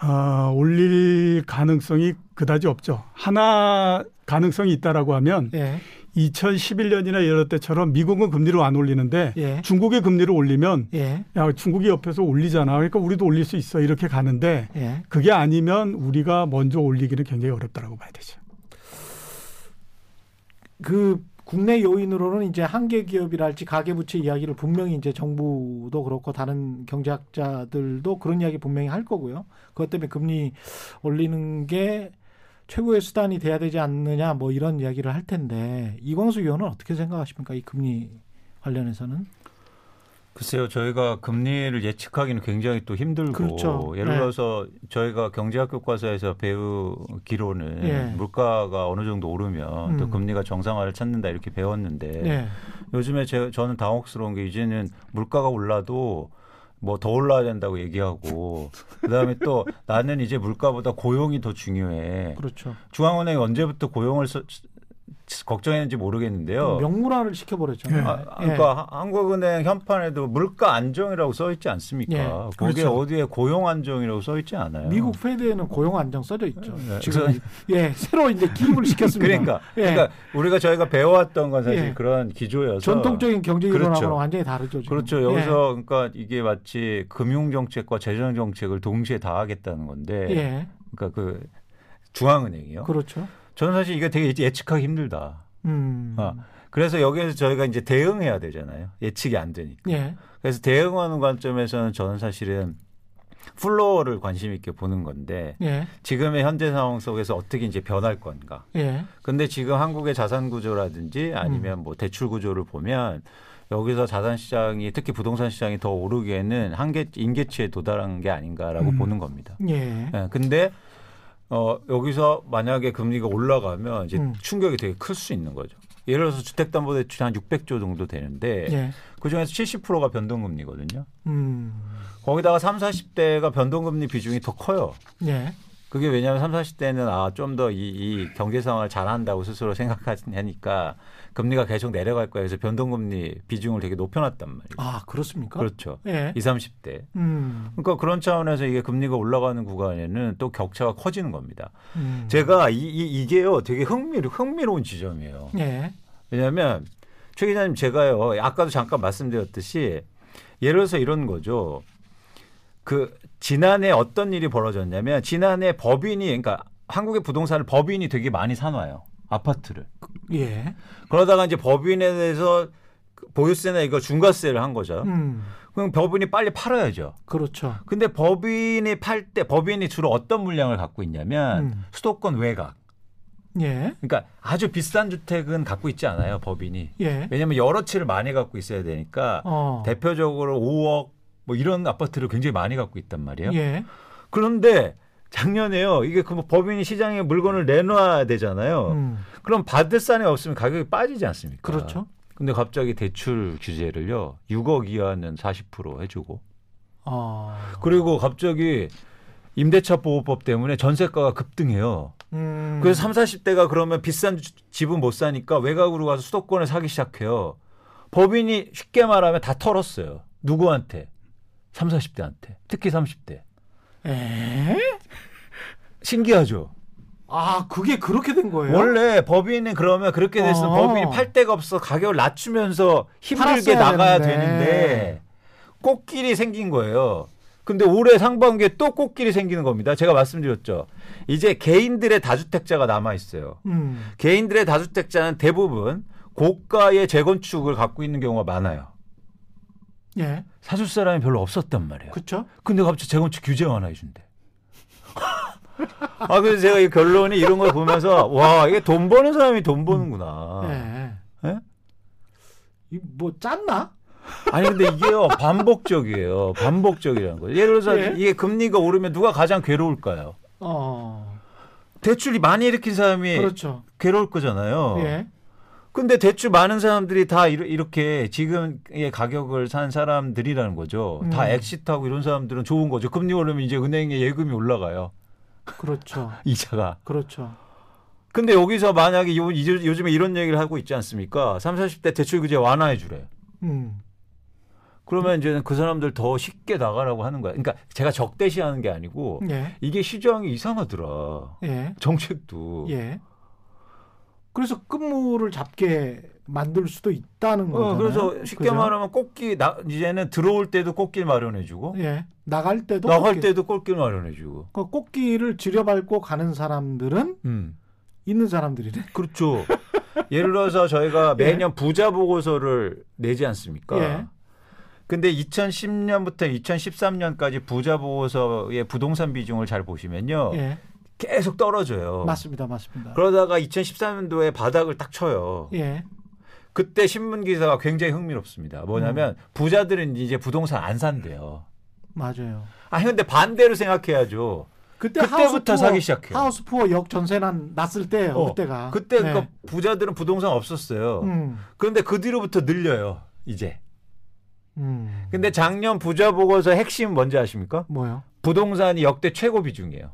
어, 올릴 가능성이 그다지 없죠. 하나 가능성이 있다라고 하면 네. 2011년이나 이럴 때처럼 미국은 금리를 안 올리는데 예. 중국의 금리를 올리면 예. 야 중국이 옆에서 올리잖아. 그러니까 우리도 올릴 수 있어 이렇게 가는데 예. 그게 아니면 우리가 먼저 올리기는 굉장히 어렵다라고 봐야 되죠. 그 국내 요인으로는 이제 한계 기업이랄지 가계부채 이야기를 분명히 이제 정부도 그렇고 다른 경제학자들도 그런 이야기 분명히 할 거고요. 그것 때문에 금리 올리는 게 최고의 수단이 돼야 되지 않느냐 뭐 이런 이야기를 할 텐데 이광수 의원은 어떻게 생각하십니까? 이 금리 관련해서는? 글쎄요, 저희가 금리를 예측하기는 굉장히 또 힘들고 그렇죠. 예를 네. 들어서 저희가 경제학 교과서에서 배우기로는 네. 물가가 어느 정도 오르면 음. 또 금리가 정상화를 찾는다 이렇게 배웠는데 네. 요즘에 제, 저는 당혹스러운 게 이제는 물가가 올라도 뭐 더 올라야 된다고 얘기하고 그다음에 또 나는 이제 물가보다 고용이 더 중요해. 그렇죠. 중앙은행이 언제부터 고용을 서, 걱정했는지 모르겠는데요. 명문화를 시켜버렸잖아요. 네. 아, 그러니까 예. 한국은행 현판에도 물가 안정이라고 써 있지 않습니까? 예. 거기에 그렇죠. 어디에 고용 안정이라고 써 있지 않아요. 미국 페드에는 고용 안정 써져 있죠. 네. 지금 예 새로 이제 기입을 시켰습니다. 그러니까, 예. 그러니까 우리가 저희가 배워왔던 건 사실 예. 그런 기조여서 전통적인 경제 이론하고는 그렇죠. 완전히 다르죠. 지금. 그렇죠. 여기서 예. 그러니까 이게 마치 금융 정책과 재정 정책을 동시에 다 하겠다는 건데, 예. 그러니까 그 중앙은행이요. 그렇죠. 저는 사실 이게 되게 예측하기 힘들다. 음. 어. 그래서 여기에서 저희가 이제 대응해야 되잖아요. 예측이 안 되니까. 예. 그래서 대응하는 관점에서는 저는 사실은 flow를 관심 있게 보는 건데 예. 지금의 현재 상황 속에서 어떻게 이제 변할 건가. 예. 근데 지금 한국의 자산 구조라든지 아니면 음. 뭐 대출 구조를 보면 여기서 자산 시장이 특히 부동산 시장이 더 오르기에는 한계 인계치에 도달한 게 아닌가라고 음. 보는 겁니다. 예. 예. 근데 어, 여기서 만약에 금리가 올라가면 이제 음. 충격이 되게 클 수 있는 거죠. 예를 들어서 주택담보대출이 한 600조 정도 되는데 예. 그 중에서 70%가 변동금리거든요. 음. 거기다가 3, 40대가 변동금리 비중이 더 커요. 예. 그게 왜냐하면 3, 40대는 아, 좀 더 이, 이 경제 상황을 잘한다고 스스로 생각하니까 금리가 계속 내려갈 거야. 그래서 변동금리 비중을 되게 높여놨단 말이에요. 아, 그렇습니까? 그렇죠. 예. 20, 30대. 음. 그러니까 그런 차원에서 이게 금리가 올라가는 구간에는 또 격차가 커지는 겁니다. 음. 제가 이, 이, 이게요 되게 흥미로, 흥미로운 지점이에요. 예. 왜냐하면 최 기자님 제가요 아까도 잠깐 말씀드렸듯이 예를 들어서 이런 거죠. 그 지난해 어떤 일이 벌어졌냐면 지난해 법인이 그러니까 한국의 부동산을 법인이 되게 많이 사놔요. 아파트를. 예. 그러다가 이제 법인에 대해서 보유세나 이거 중과세를 한 거죠. 음. 그럼 법인이 빨리 팔아야죠. 그렇죠. 근데 법인이 팔 때 법인이 주로 어떤 물량을 갖고 있냐면 음. 수도권 외곽. 예. 그러니까 아주 비싼 주택은 갖고 있지 않아요, 법인이. 예. 왜냐하면 여러 채를 많이 갖고 있어야 되니까 어. 대표적으로 5억 뭐 이런 아파트를 굉장히 많이 갖고 있단 말이에요. 예. 그런데 작년에요. 이게 그뭐 법인이 시장에 물건을 내놔야 되잖아요. 음. 그럼 받을 사람이 없으면 가격이 빠지지 않습니까? 그렇죠. 근데 갑자기 대출 규제를요. 6억 이하는 40% 해주고. 아. 그리고 갑자기 임대차 보호법 때문에 전세가가 급등해요. 음. 그래서 3, 40대가 그러면 비싼 집은 못 사니까 외곽으로 가서 수도권을 사기 시작해요. 법인이 쉽게 말하면 다 털었어요. 누구한테? 3, 40대한테. 특히 30대. 에? 신기하죠. 아, 그게 그렇게 된 거예요? 원래 법인은 그러면 그렇게 됐으면 어. 법인이 팔 데가 없어 가격을 낮추면서 힘들게 나가야 되는데. 되는데 꽃길이 생긴 거예요. 근데 올해 상반기에 또 꽃길이 생기는 겁니다. 제가 말씀드렸죠. 이제 개인들의 다주택자가 남아 있어요. 음. 개인들의 다주택자는 대부분 고가의 재건축을 갖고 있는 경우가 많아요. 예. 사줄 사람이 별로 없었단 말이에요. 그렇죠. 근데 갑자기 재건축 규제 완화해 준대. 아, 그래서 제가 이 결론이 이런 걸 보면서 와, 이게 돈 버는 사람이 돈 버는구나. 네. 예? 이뭐 짰나? 아니 근데 이게요 반복적이에요. 반복적이라는 거예요. 예를 들어서 예? 이게 금리가 오르면 누가 가장 괴로울까요? 어. 대출이 많이 일으킨 사람이 그렇죠. 괴로울 거잖아요. 예. 근데 대출 많은 사람들이 다 이렇게 지금의 가격을 산 사람들이라는 거죠. 음. 다 exit하고 이런 사람들은 좋은 거죠. 금리 오르면 이제 은행에 예금이 올라가요. 그렇죠. 이자가. 그렇죠. 근데 여기서 만약에 요, 요즘에 이런 얘기를 하고 있지 않습니까? 30, 40대 대출 규제 완화해 주래. 음. 그러면 이제는 그 사람들 더 쉽게 나가라고 하는 거야. 그러니까 제가 적대시하는 게 아니고 예. 이게 시장이 이상하더라. 예. 정책도. 예. 그래서 끝물을 잡게 만들 수도 있다는 거죠. 어, 그래서 쉽게 그죠? 말하면 꽃길 나, 이제는 들어올 때도 꽃길 마련해주고, 예. 나갈 때도 나갈 꽃길. 때도 꽃길 마련해주고. 그 꽃길을 들여밟고 가는 사람들은 음. 있는 사람들이네. 그렇죠. 예를 들어서 저희가 예. 매년 예. 부자 보고서를 내지 않습니까? 예. 근데 2010년부터 2013년까지 부자 보고서의 부동산 비중을 잘 보시면요. 예. 계속 떨어져요. 맞습니다. 맞습니다. 그러다가 2013년도에 바닥을 딱 쳐요. 예. 그때 신문 기사가 굉장히 흥미롭습니다. 뭐냐면 음. 부자들은 이제 부동산 안 산대요. 맞아요. 아 근데 반대로 생각해야죠. 그때 그때부터 사기 시작해요. 하우스푸어 역 전세난 났을 때예요. 어, 그때가. 그때 네. 그 부자들은 부동산 없었어요. 음. 그런데 그 뒤로부터 늘려요. 이제. 음. 근데 작년 부자 보고서 핵심 뭔지 아십니까? 뭐요? 부동산이 역대 최고 비중이에요.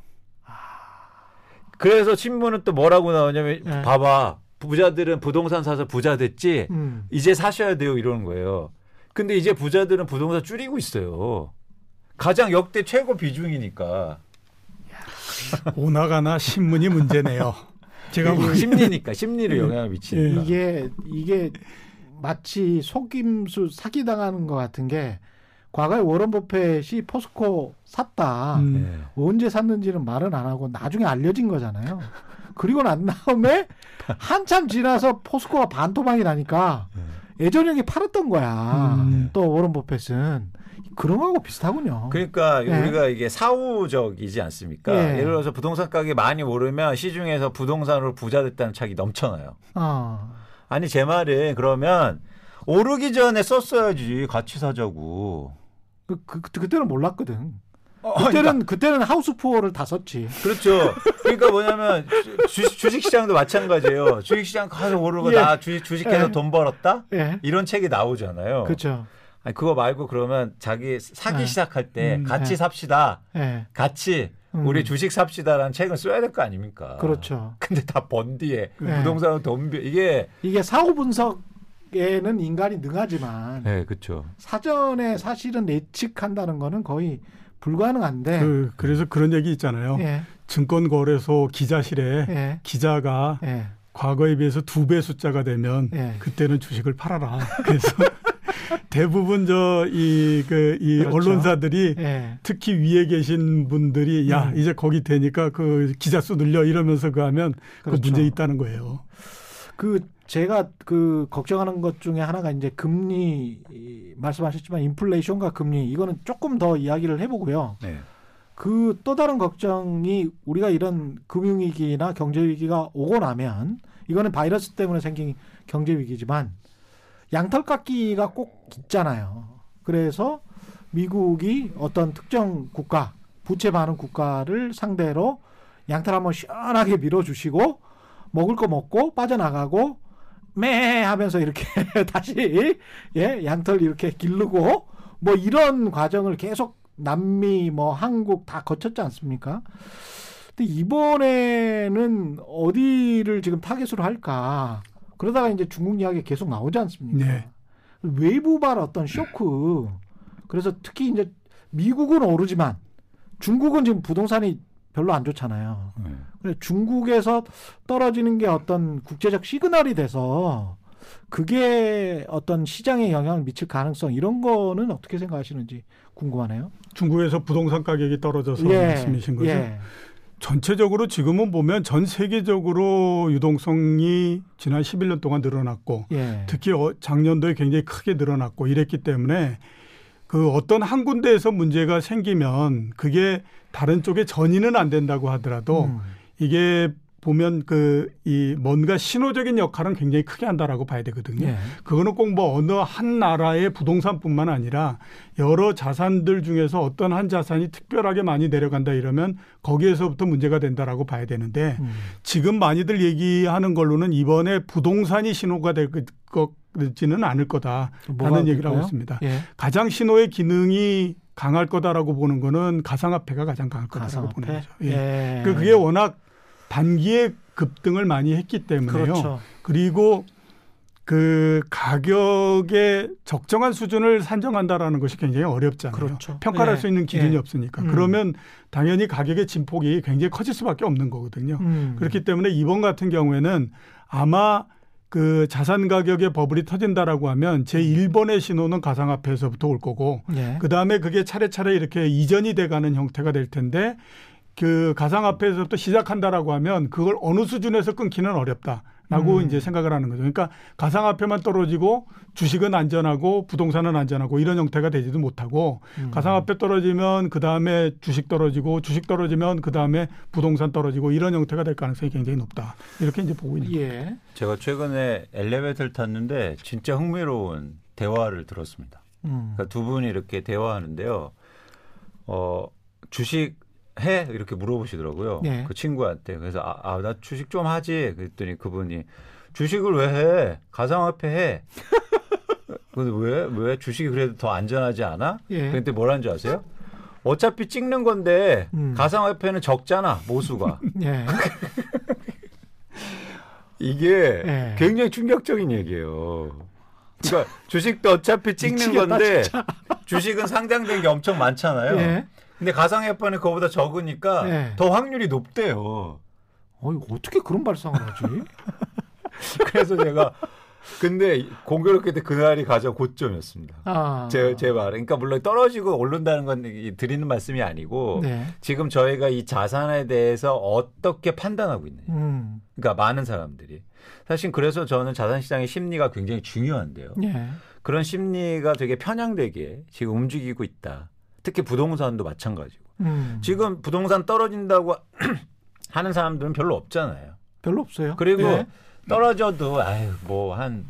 그래서 신문은 또 뭐라고 나오냐면 네. 봐봐 부자들은 부동산 사서 부자 됐지 음. 이제 사셔야 돼요 이러는 거예요. 근데 이제 부자들은 부동산 줄이고 있어요. 가장 역대 최고 비중이니까. 오나가나 신문이 문제네요. 제가 뭐 심리니까 심리를 영향을 미치니까. 이게 이게 마치 속임수 사기 당하는 것 같은 게 과거에 워런 버핏이 포스코 샀다. 음. 네. 언제 샀는지는 말은 안 하고 나중에 알려진 거잖아요. 그리고 난 다음에 한참 지나서 포스코가 반토막이 나니까 네. 예전형이 팔았던 거야. 음. 또 워런 버핏은. 그런 거하고 비슷하군요. 그러니까 네. 우리가 이게 사후적이지 않습니까? 네. 예를 들어서 부동산 가격이 많이 오르면 시중에서 부동산으로 부자 됐다는 착이 넘쳐나요. 어. 아니 제 말은 그러면 오르기 전에 썼어야지 같이 사자고. 그, 그, 그때는 몰랐거든. 어, 그때는 그러니까. 그때는 하우스 푸어를 다 썼지. 그렇죠. 그러니까 뭐냐면 주, 주식 시장도 마찬가지예요. 주식 시장 가서 오르고 예. 나 주식 주식해서 예. 돈 벌었다. 예. 이런 책이 나오잖아요. 그렇죠. 아니 그거 말고 그러면 자기 사기 예. 시작할 때 음, 같이 예. 삽시다. 예. 같이 음. 우리 주식 삽시다라는 책을 써야 될 거 아닙니까? 그렇죠. 근데 다 번 뒤에 부동산은 돈 이게 이게 사후 분석 에는 인간이 능하지만 네, 그렇죠. 사전에 사실은 예측한다는 거는 거의 불가능한데. 그, 그래서 그런 얘기 있잖아요. 예. 증권거래소 기자실에 예. 기자가 예. 과거에 비해서 두 배 숫자가 되면 예. 그때는 주식을 팔아라. 그래서 대부분 저 이 그이 그, 그렇죠. 언론사들이 예. 특히 위에 계신 분들이 야 음. 이제 거기 되니까 그 기자 수 늘려 이러면서 그 하면 그 그렇죠. 그 문제 있다는 거예요. 그 제가 그 걱정하는 것 중에 하나가 이제 금리 말씀하셨지만 인플레이션과 금리 이거는 조금 더 이야기를 해보고요. 네. 그 또 다른 걱정이 우리가 이런 금융위기나 경제위기가 오고 나면 이거는 바이러스 때문에 생긴 경제위기지만 양털깎기가 꼭 있잖아요. 그래서 미국이 어떤 특정 국가, 부채 많은 국가를 상대로 양털 한번 시원하게 밀어주시고 먹을 거 먹고 빠져나가고 매 하면서 이렇게 다시 예 양털 이렇게 기르고 뭐 이런 과정을 계속 남미 뭐 한국 다 거쳤지 않습니까? 근데 이번에는 어디를 지금 타겟으로 할까? 그러다가 이제 중국 이야기 계속 나오지 않습니까? 네. 외부발 어떤 쇼크. 그래서 특히 이제 미국은 오르지만 중국은 지금 부동산이 별로 안 좋잖아요. 네. 중국에서 떨어지는 게 어떤 국제적 시그널이 돼서 그게 어떤 시장에 영향을 미칠 가능성 이런 거는 어떻게 생각하시는지 궁금하네요. 중국에서 부동산 가격이 떨어져서 예. 말씀이신 거죠. 예. 전체적으로 지금은 보면 전 세계적으로 유동성이 지난 11년 동안 늘어났고 예. 특히 어, 작년도에 굉장히 크게 늘어났고 이랬기 때문에 그 어떤 한 군데에서 문제가 생기면 그게 다른 쪽에 전이는 안 된다고 하더라도 음. 이게 보면 그 이 뭔가 신호적인 역할은 굉장히 크게 한다라고 봐야 되거든요. 예. 그거는 꼭 뭐 어느 한 나라의 부동산뿐만 아니라 여러 자산들 중에서 어떤 한 자산이 특별하게 많이 내려간다 이러면 거기에서부터 문제가 된다라고 봐야 되는데 음. 지금 많이들 얘기하는 걸로는 이번에 부동산이 신호가 될 것지는 않을 거다라는 얘기를 하고 있습니다. 예. 가장 신호의 기능이 강할 거다라고 보는 거는 가상화폐가 가장 강할 거다라고 가상화폐? 보는 거죠. 예. 예. 그 그게 워낙 단기에 급등을 많이 했기 때문에요. 그렇죠. 그리고 그 가격의 적정한 수준을 산정한다라는 것이 굉장히 어렵잖아요. 그렇죠. 평가할 네. 수 있는 기준이 네. 없으니까. 음. 그러면 당연히 가격의 진폭이 굉장히 커질 수밖에 없는 거거든요. 음. 그렇기 때문에 이번 같은 경우에는 아마 그 자산 가격의 버블이 터진다라고 하면 제 1번의 신호는 가상화폐에서부터 올 거고 네. 그다음에 그게 차례차례 이렇게 이전이 돼 가는 형태가 될 텐데 그 가상화폐에서부터 시작한다라고 하면 그걸 어느 수준에서 끊기는 어렵다 라고 음. 이제 생각을 하는 거죠. 그러니까 가상화폐만 떨어지고 주식은 안전하고 부동산은 안전하고 이런 형태가 되지도 못하고 음. 가상화폐 떨어지면 그 다음에 주식 떨어지고 주식 떨어지면 그 다음에 부동산 떨어지고 이런 형태가 될 가능성이 굉장히 높다. 이렇게 이제 보고 있는 예. 거예요. 제가 최근에 엘리베이터를 탔는데 진짜 흥미로운 대화를 들었습니다. 음. 그러니까 두 분이 이렇게 대화하는데요. 어, 주식 해 이렇게 물어보시더라고요. 네. 그 친구한테 그래서 아나 아, 주식 좀 하지 그랬더니 그분이 주식을 왜 해? 가상화폐 해. 근데 왜? 왜 주식이 그래도 더 안전하지 않아? 예. 그때 뭐라는 줄 아세요? 어차피 찍는 건데 음. 가상화폐는 적잖아 모수가. 예. 이게 예. 굉장히 충격적인 얘기예요. 그러니까 주식도 어차피 찍는 미치겠다, 건데. 주식은 상장된 게 엄청 많잖아요. 예. 근데 가상화폐는 그거보다 적으니까 네. 더 확률이 높대요. 어, 어떻게 그런 발상을 하지? 그래서 제가 근데 공교롭게도 그날이 가장 고점이었습니다. 아. 제, 제 말. 그러니까 물론 떨어지고 오른다는 건 드리는 말씀이 아니고 네. 지금 저희가 이 자산에 대해서 어떻게 판단하고 있느냐. 음. 그러니까 많은 사람들이. 사실 그래서 저는 자산시장의 심리가 굉장히 중요한데요. 네. 그런 심리가 되게 편향되게 지금 움직이고 있다. 특히 부동산도 마찬가지고. 음. 지금 부동산 떨어진다고 하는 사람들은 별로 없잖아요. 별로 없어요. 그리고 네. 떨어져도 아유 뭐한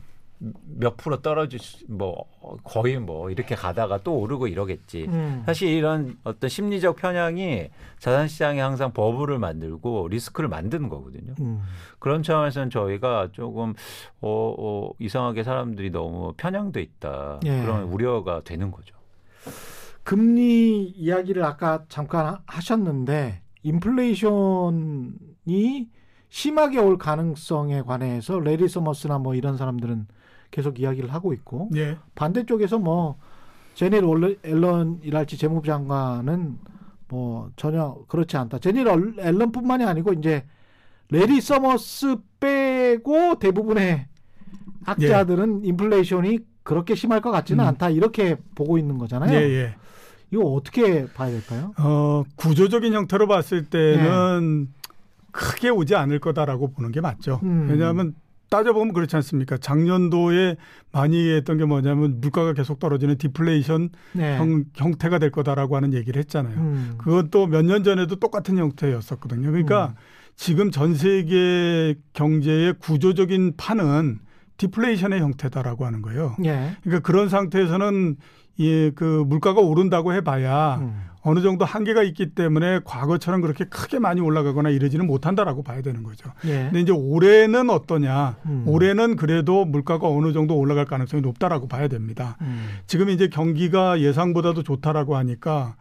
몇 프로 떨어질 뭐 거의 뭐 이렇게 가다가 또 오르고 이러겠지. 음. 사실 이런 어떤 심리적 편향이 자산 시장에 항상 버블을 만들고 리스크를 만드는 거거든요. 음. 그런 차원에서는 저희가 조금 어, 어 이상하게 사람들이 너무 편향돼 있다. 예. 그런 우려가 되는 거죠. 금리 이야기를 아까 잠깐 하셨는데 인플레이션이 심하게 올 가능성에 관해서 레리 서머스나 뭐 이런 사람들은 계속 이야기를 하고 있고 예. 반대쪽에서 뭐 제닐 앨런이랄지 재무부 장관은 뭐 전혀 그렇지 않다. 재닛 옐런뿐만이 아니고 이제 래리 서머스 빼고 대부분의 학자들은 예. 인플레이션이 그렇게 심할 것 같지는 음. 않다 이렇게 보고 있는 거잖아요. 예, 예. 이거 어떻게 봐야 될까요? 어, 구조적인 형태로 봤을 때는 네. 크게 오지 않을 거다라고 보는 게 맞죠. 음. 왜냐하면 따져보면 그렇지 않습니까? 작년도에 많이 했던 게 뭐냐면 물가가 계속 떨어지는 디플레이션 네. 형, 형태가 될 거다라고 하는 얘기를 했잖아요. 음. 그것도 몇 년 전에도 똑같은 형태였었거든요. 그러니까 음. 지금 전 세계 경제의 구조적인 판은 디플레이션의 형태다라고 하는 거예요. 예. 그러니까 그런 상태에서는 이그 물가가 오른다고 해봐야 음. 어느 정도 한계가 있기 때문에 과거처럼 그렇게 크게 많이 올라가거나 이러지는 못한다라고 봐야 되는 거죠. 예. 근데 이제 올해는 어떠냐? 음. 올해는 그래도 물가가 어느 정도 올라갈 가능성이 높다라고 봐야 됩니다. 음. 지금 이제 경기가 예상보다도 좋다라고 하니까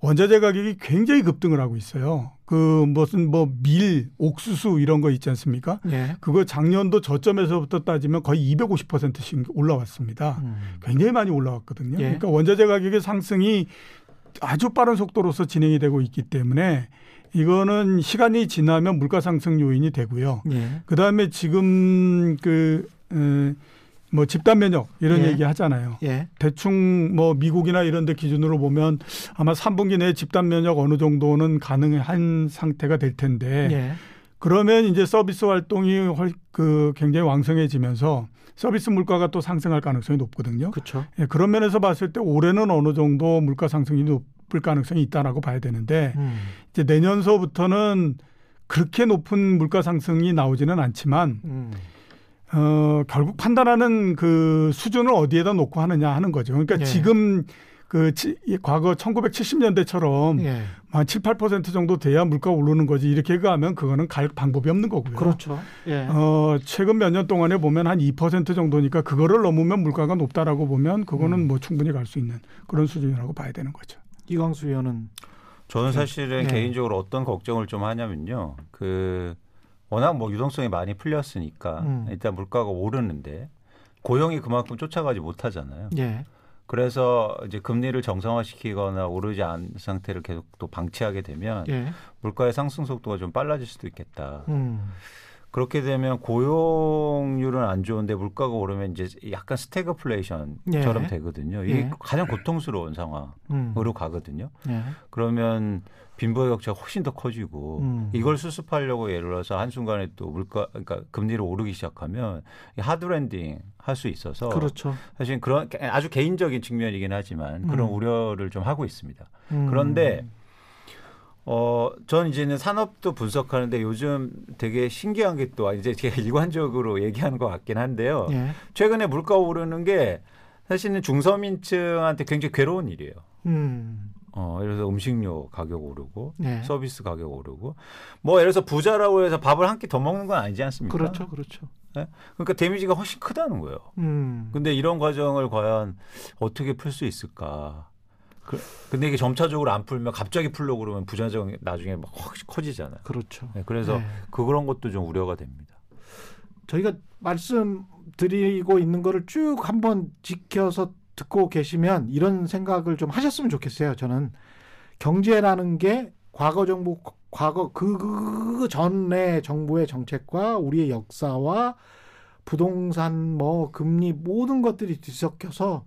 원자재 가격이 굉장히 급등을 하고 있어요. 그 무슨 뭐 밀, 옥수수 이런 거 있지 않습니까? 예. 그거 작년도 저점에서부터 따지면 거의 250%씩 올라왔습니다. 음. 굉장히 많이 올라왔거든요. 예. 그러니까 원자재 가격의 상승이 아주 빠른 속도로서 진행이 되고 있기 때문에 이거는 시간이 지나면 물가 상승 요인이 되고요. 예. 그다음에 지금 그 에, 뭐 집단 면역 이런 예. 얘기 하잖아요. 예. 대충 뭐 미국이나 이런 데 기준으로 보면 아마 3분기 내에 집단 면역 어느 정도는 가능한 상태가 될 텐데 예. 그러면 이제 서비스 활동이 헐, 그 굉장히 왕성해지면서 서비스 물가가 또 상승할 가능성이 높거든요. 그렇죠. 예, 그런 면에서 봤을 때 올해는 어느 정도 물가 상승이 높을 가능성이 있다라고 봐야 되는데 음. 이제 내년서부터는 그렇게 높은 물가 상승이 나오지는 않지만 음. 어, 결국 판단하는 그 수준을 어디에다 놓고 하느냐 하는 거죠. 그러니까 예. 지금 그 치, 과거 1970년대처럼 예. 한 7, 8% 정도 돼야 물가 오르는 거지 이렇게 가면 그거는 갈 방법이 없는 거고요. 그렇죠. 예. 어, 최근 몇 년 동안에 보면 한 2% 정도니까 그거를 넘으면 물가가 높다라고 보면 그거는 음. 뭐 충분히 갈 수 있는 그런 수준이라고 봐야 되는 거죠. 이광수 의원은 저는 사실은 예. 개인적으로 어떤 걱정을 좀 하냐면요. 그 워낙 뭐 유동성이 많이 풀렸으니까 음. 일단 물가가 오르는데 고용이 그만큼 쫓아가지 못하잖아요. 예. 그래서 이제 금리를 정상화시키거나 오르지 않은 상태를 계속 또 방치하게 되면 예. 물가의 상승 속도가 좀 빨라질 수도 있겠다. 음. 그렇게 되면 고용률은 안 좋은데 물가가 오르면 이제 약간 스태그플레이션처럼 예. 되거든요. 이게 예. 가장 고통스러운 상황으로 음. 가거든요. 예. 그러면 빈부의 격차가 훨씬 더 커지고 음. 이걸 수습하려고 예를 들어서 한순간에 또 물가 그러니까 금리를 오르기 시작하면 하드랜딩 할 수 있어서 그렇죠. 사실 그런 아주 개인적인 측면이긴 하지만 그런 음. 우려를 좀 하고 있습니다. 음. 그런데 어, 전 이제는 산업도 분석하는데 요즘 되게 신기한 게 또 이제 제가 일관적으로 얘기하는 것 같긴 한데요. 예. 최근에 물가 오르는 게 사실은 중서민층한테 굉장히 괴로운 일이에요. 음. 어, 예를 들어서 음식료 가격 오르고 네. 서비스 가격 오르고 뭐 예를 들어서 부자라고 해서 밥을 한 끼 더 먹는 건 아니지 않습니까? 그렇죠, 그렇죠. 네? 그러니까 데미지가 훨씬 크다는 거예요. 음. 근데 이런 과정을 과연 어떻게 풀 수 있을까? 그, 근데 이게 점차적으로 안 풀면 갑자기 풀려고 그러면 부자적 나중에 막 확 커지잖아요. 그렇죠. 네, 그래서 네. 그런 것도 좀 우려가 됩니다. 저희가 말씀드리고 있는 거를 쭉 한번 지켜서 듣고 계시면 이런 생각을 좀 하셨으면 좋겠어요. 저는 경제라는 게 과거 정부 과거 그, 그, 그 전에 정부의 정책과 우리의 역사와 부동산 뭐 금리 모든 것들이 뒤섞여서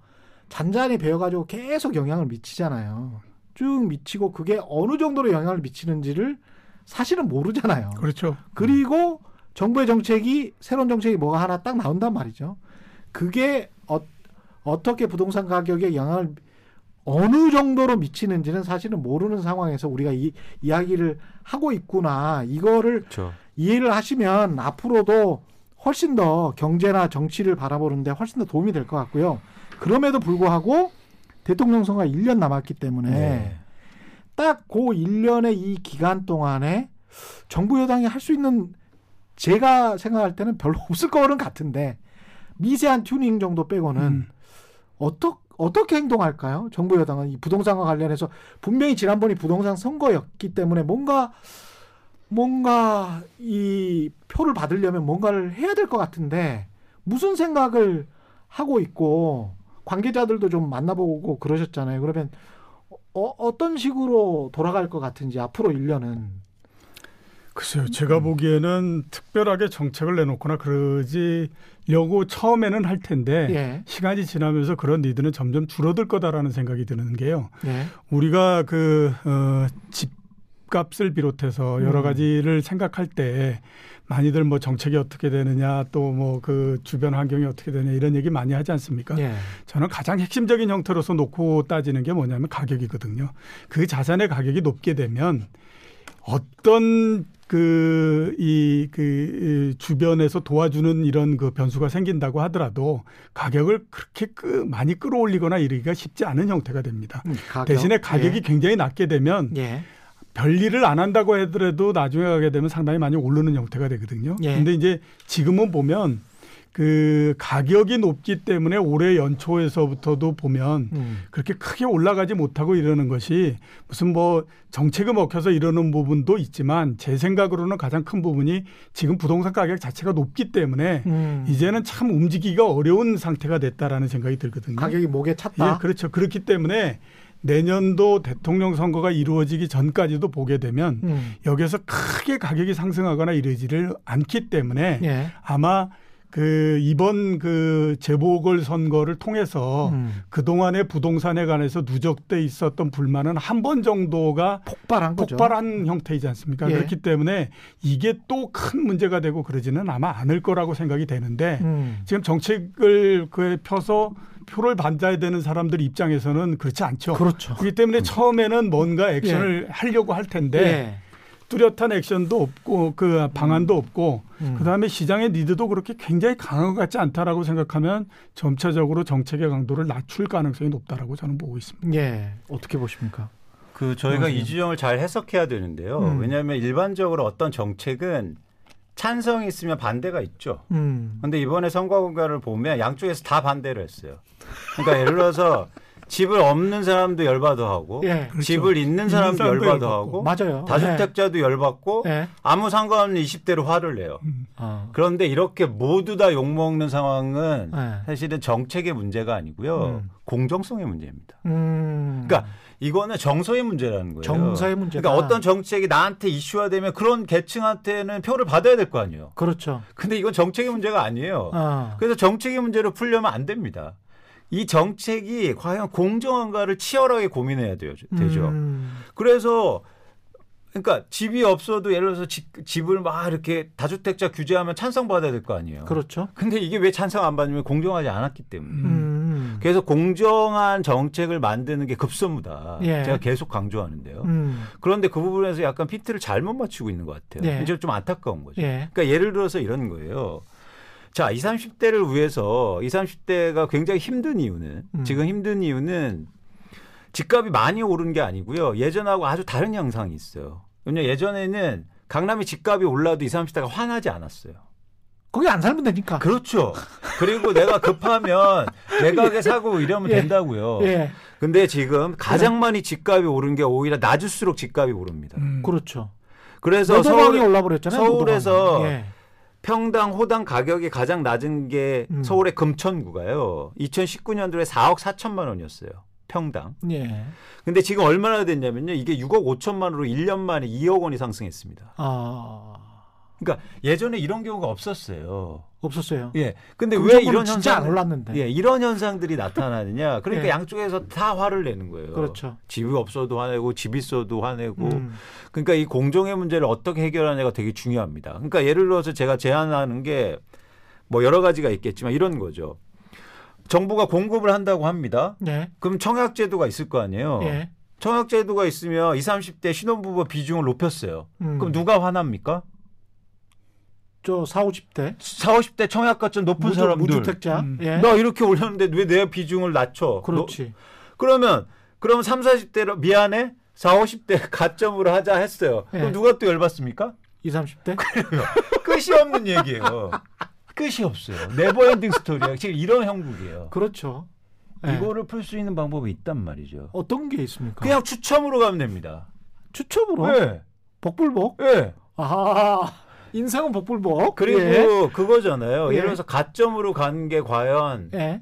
잔잔히 배워가지고 계속 영향을 미치잖아요. 쭉 미치고 그게 어느 정도로 영향을 미치는지를 사실은 모르잖아요. 그렇죠. 그리고 정부의 정책이 새로운 정책이 뭐가 하나 딱 나온단 말이죠. 그게 어, 어떻게 부동산 가격에 영향을 어느 정도로 미치는지는 사실은 모르는 상황에서 우리가 이 이야기를 하고 있구나. 이거를 그렇죠. 이해를 하시면 앞으로도 훨씬 더 경제나 정치를 바라보는데 훨씬 더 도움이 될 것 같고요. 그럼에도 불구하고 대통령 선거가 1년 남았기 때문에 네. 딱그 1년의 이 기간 동안에 정부 여당이 할 수 있는 제가 생각할 때는 별로 없을 거는 같은데 미세한 튜닝 정도 빼고는 음. 어떻게 어떻게 행동할까요? 정부 여당은 이 부동산과 관련해서 분명히 지난번이 부동산 선거였기 때문에 뭔가 뭔가 이 표를 받으려면 뭔가를 해야 될 것 같은데 무슨 생각을 하고 있고 관계자들도 좀 만나보고 그러셨잖아요. 그러면 어, 어떤 식으로 돌아갈 것 같은지 앞으로 1년은 글쎄요. 제가 보기에는 특별하게 정책을 내놓거나 그러지려고 처음에는 할 텐데 예. 시간이 지나면서 그런 니들은 점점 줄어들 거다라는 생각이 드는 게요. 예. 우리가 그 어, 집값을 비롯해서 여러 음. 가지를 음. 생각할 때 많이들 뭐 정책이 어떻게 되느냐 또 뭐 그 주변 환경이 어떻게 되냐 이런 얘기 많이 하지 않습니까? 예. 저는 가장 핵심적인 형태로서 놓고 따지는 게 뭐냐면 가격이거든요. 그 자산의 가격이 높게 되면 어떤 그, 이, 그, 주변에서 도와주는 이런 그 변수가 생긴다고 하더라도 가격을 그렇게 그 많이 끌어올리거나 이러기가 쉽지 않은 형태가 됩니다. 음, 가격? 대신에 가격이 예. 굉장히 낮게 되면 예. 별일을 안 한다고 하더라도 나중에 가게 되면 상당히 많이 오르는 형태가 되거든요. 예. 근데 이제 지금은 보면 그 가격이 높기 때문에 올해 연초에서부터도 보면 음. 그렇게 크게 올라가지 못하고 이러는 것이 무슨 뭐 정책이 먹혀서 이러는 부분도 있지만 제 생각으로는 가장 큰 부분이 지금 부동산 가격 자체가 높기 때문에 음. 이제는 참 움직이기가 어려운 상태가 됐다라는 생각이 들거든요. 가격이 목에 찼다. 예, 그렇죠. 그렇기 때문에 내년도 대통령 선거가 이루어지기 전까지도 보게 되면 음. 여기에서 크게 가격이 상승하거나 이러지를 않기 때문에 예. 아마 그 이번 그 재보궐 선거를 통해서 음. 그동안의 부동산에 관해서 누적돼 있었던 불만은 한 번 정도가 폭발한 거죠. 폭발한 형태이지 않습니까? 예. 그렇기 때문에 이게 또 큰 문제가 되고 그러지는 아마 않을 거라고 생각이 되는데 음. 지금 정책을 그 펴서 표를 반자야 되는 사람들 입장에서는 그렇지 않죠. 그렇죠. 그렇기 때문에 음. 처음에는 뭔가 액션을 예. 하려고 할 텐데 예. 뚜렷한 액션도 없고 그 방안도 없고 음. 그다음에 시장의 리드도 그렇게 굉장히 강한 것 같지 않다라고 생각하면 점차적으로 정책의 강도를 낮출 가능성이 높다라고 저는 보고 있습니다. 예. 어떻게 보십니까? 그 저희가 이 지점을 잘 해석해야 되는데요. 음. 왜냐하면 일반적으로 어떤 정책은 찬성이 있으면 반대가 있죠. 음. 근데 이번에 선거 공가를 보면 양쪽에서 다 반대를 했어요. 그러니까 예를 들어서 집을 없는 사람도 열받아 하고 예, 그렇죠. 집을 있는 사람도 열받아 하고 맞아요. 다주택자도 예. 열받고 예. 아무 상관없는 20대로 화를 내요. 음. 어. 그런데 이렇게 모두 다 욕먹는 상황은 예. 사실은 정책의 문제가 아니고요. 음. 공정성의 문제입니다. 음. 그러니까 이거는 정서의 문제라는 거예요. 정서의 문제. 그러니까 어떤 정책이 나한테 이슈화되면 그런 계층한테는 표를 받아야 될 거 아니에요. 그렇죠. 근데 이건 정책의 문제가 아니에요. 아. 그래서 정책의 문제를 풀려면 안 됩니다. 이 정책이 과연 공정한가를 치열하게 고민해야 돼요, 되죠. 음. 그래서 그러니까 집이 없어도 예를 들어서 집, 집을 막 이렇게 다주택자 규제하면 찬성 받아야 될 거 아니에요. 그렇죠. 근데 이게 왜 찬성 안 받으면 공정하지 않았기 때문에. 음. 그래서 공정한 정책을 만드는 게 급선무다. 예. 제가 계속 강조하는데요. 음. 그런데 그 부분에서 약간 피트를 잘못 맞추고 있는 것 같아요. 예. 이제 좀 안타까운 거죠. 예. 그러니까 예를 들어서 이런 거예요. 자, 20, 30대를 위해서 20, 30대가 굉장히 힘든 이유는 음. 지금 힘든 이유는 집값이 많이 오른 게 아니고요. 예전하고 아주 다른 양상이 있어요. 왜냐 예전에는 강남의 집값이 올라도 20, 30대가 화나지 않았어요. 거기 안 살면 되니까. 그렇죠. 그리고 내가 급하면 매각에 사고 이러면 예. 된다고요. 예. 근데 지금 가장 네. 많이 집값이 오른 게 오히려 낮을수록 집값이 오릅니다. 음. 그렇죠. 그래서 서울, 올라버렸잖아요. 서울에서 예. 평당 호당 가격이 가장 낮은 게 음. 서울의 금천구가요. 2019년도에 4억 4천만 원이었어요. 평당. 예. 근데 지금 얼마나 됐냐면요. 이게 6억 5천만 원으로 1년 만에 2억 원이 상승했습니다. 아. 그러니까 예전에 이런 경우가 없었어요. 없었어요. 예. 근데 왜 이런 현상 안 올랐는데? 예, 이런 현상들이 나타나느냐? 그러니까 예. 양쪽에서 다 화를 내는 거예요. 그렇죠. 집이 없어도 화내고 집 있어도 화내고. 음. 그러니까 이 공정의 문제를 어떻게 해결하냐가 되게 중요합니다. 그러니까 예를 들어서 제가 제안하는 게 뭐 여러 가지가 있겠지만 이런 거죠. 정부가 공급을 한다고 합니다. 예. 그럼 청약 제도가 있을 거 아니에요. 예. 청약 제도가 있으면 20, 30대 신혼부부 비중을 높였어요. 음. 그럼 누가 화납니까? 저 4, 50대. 4, 50대 청약가 좀 높은 무주, 사람들. 무주택자. 음. 예. 나 이렇게 올렸는데 왜 내 비중을 낮춰? 그렇지. 너, 그러면 그럼 3, 40대로 미안해. 4, 50대 가점으로 하자 했어요. 예. 그럼 누가 또 열받습니까? 20, 30대? 끝이 없는 얘기예요. 끝이 없어요. never ending 스토리야. 지금 이런 형국이에요. 그렇죠. 예. 이거를 풀 수 있는 방법이 있단 말이죠. 어떤 게 있습니까? 그냥 추첨으로 가면 됩니다. 추첨으로? 네. 복불복? 네. 아. 인생은 복불복. 그리고 예. 그거잖아요. 예. 예를 들어서 가점으로 간 게 과연 예.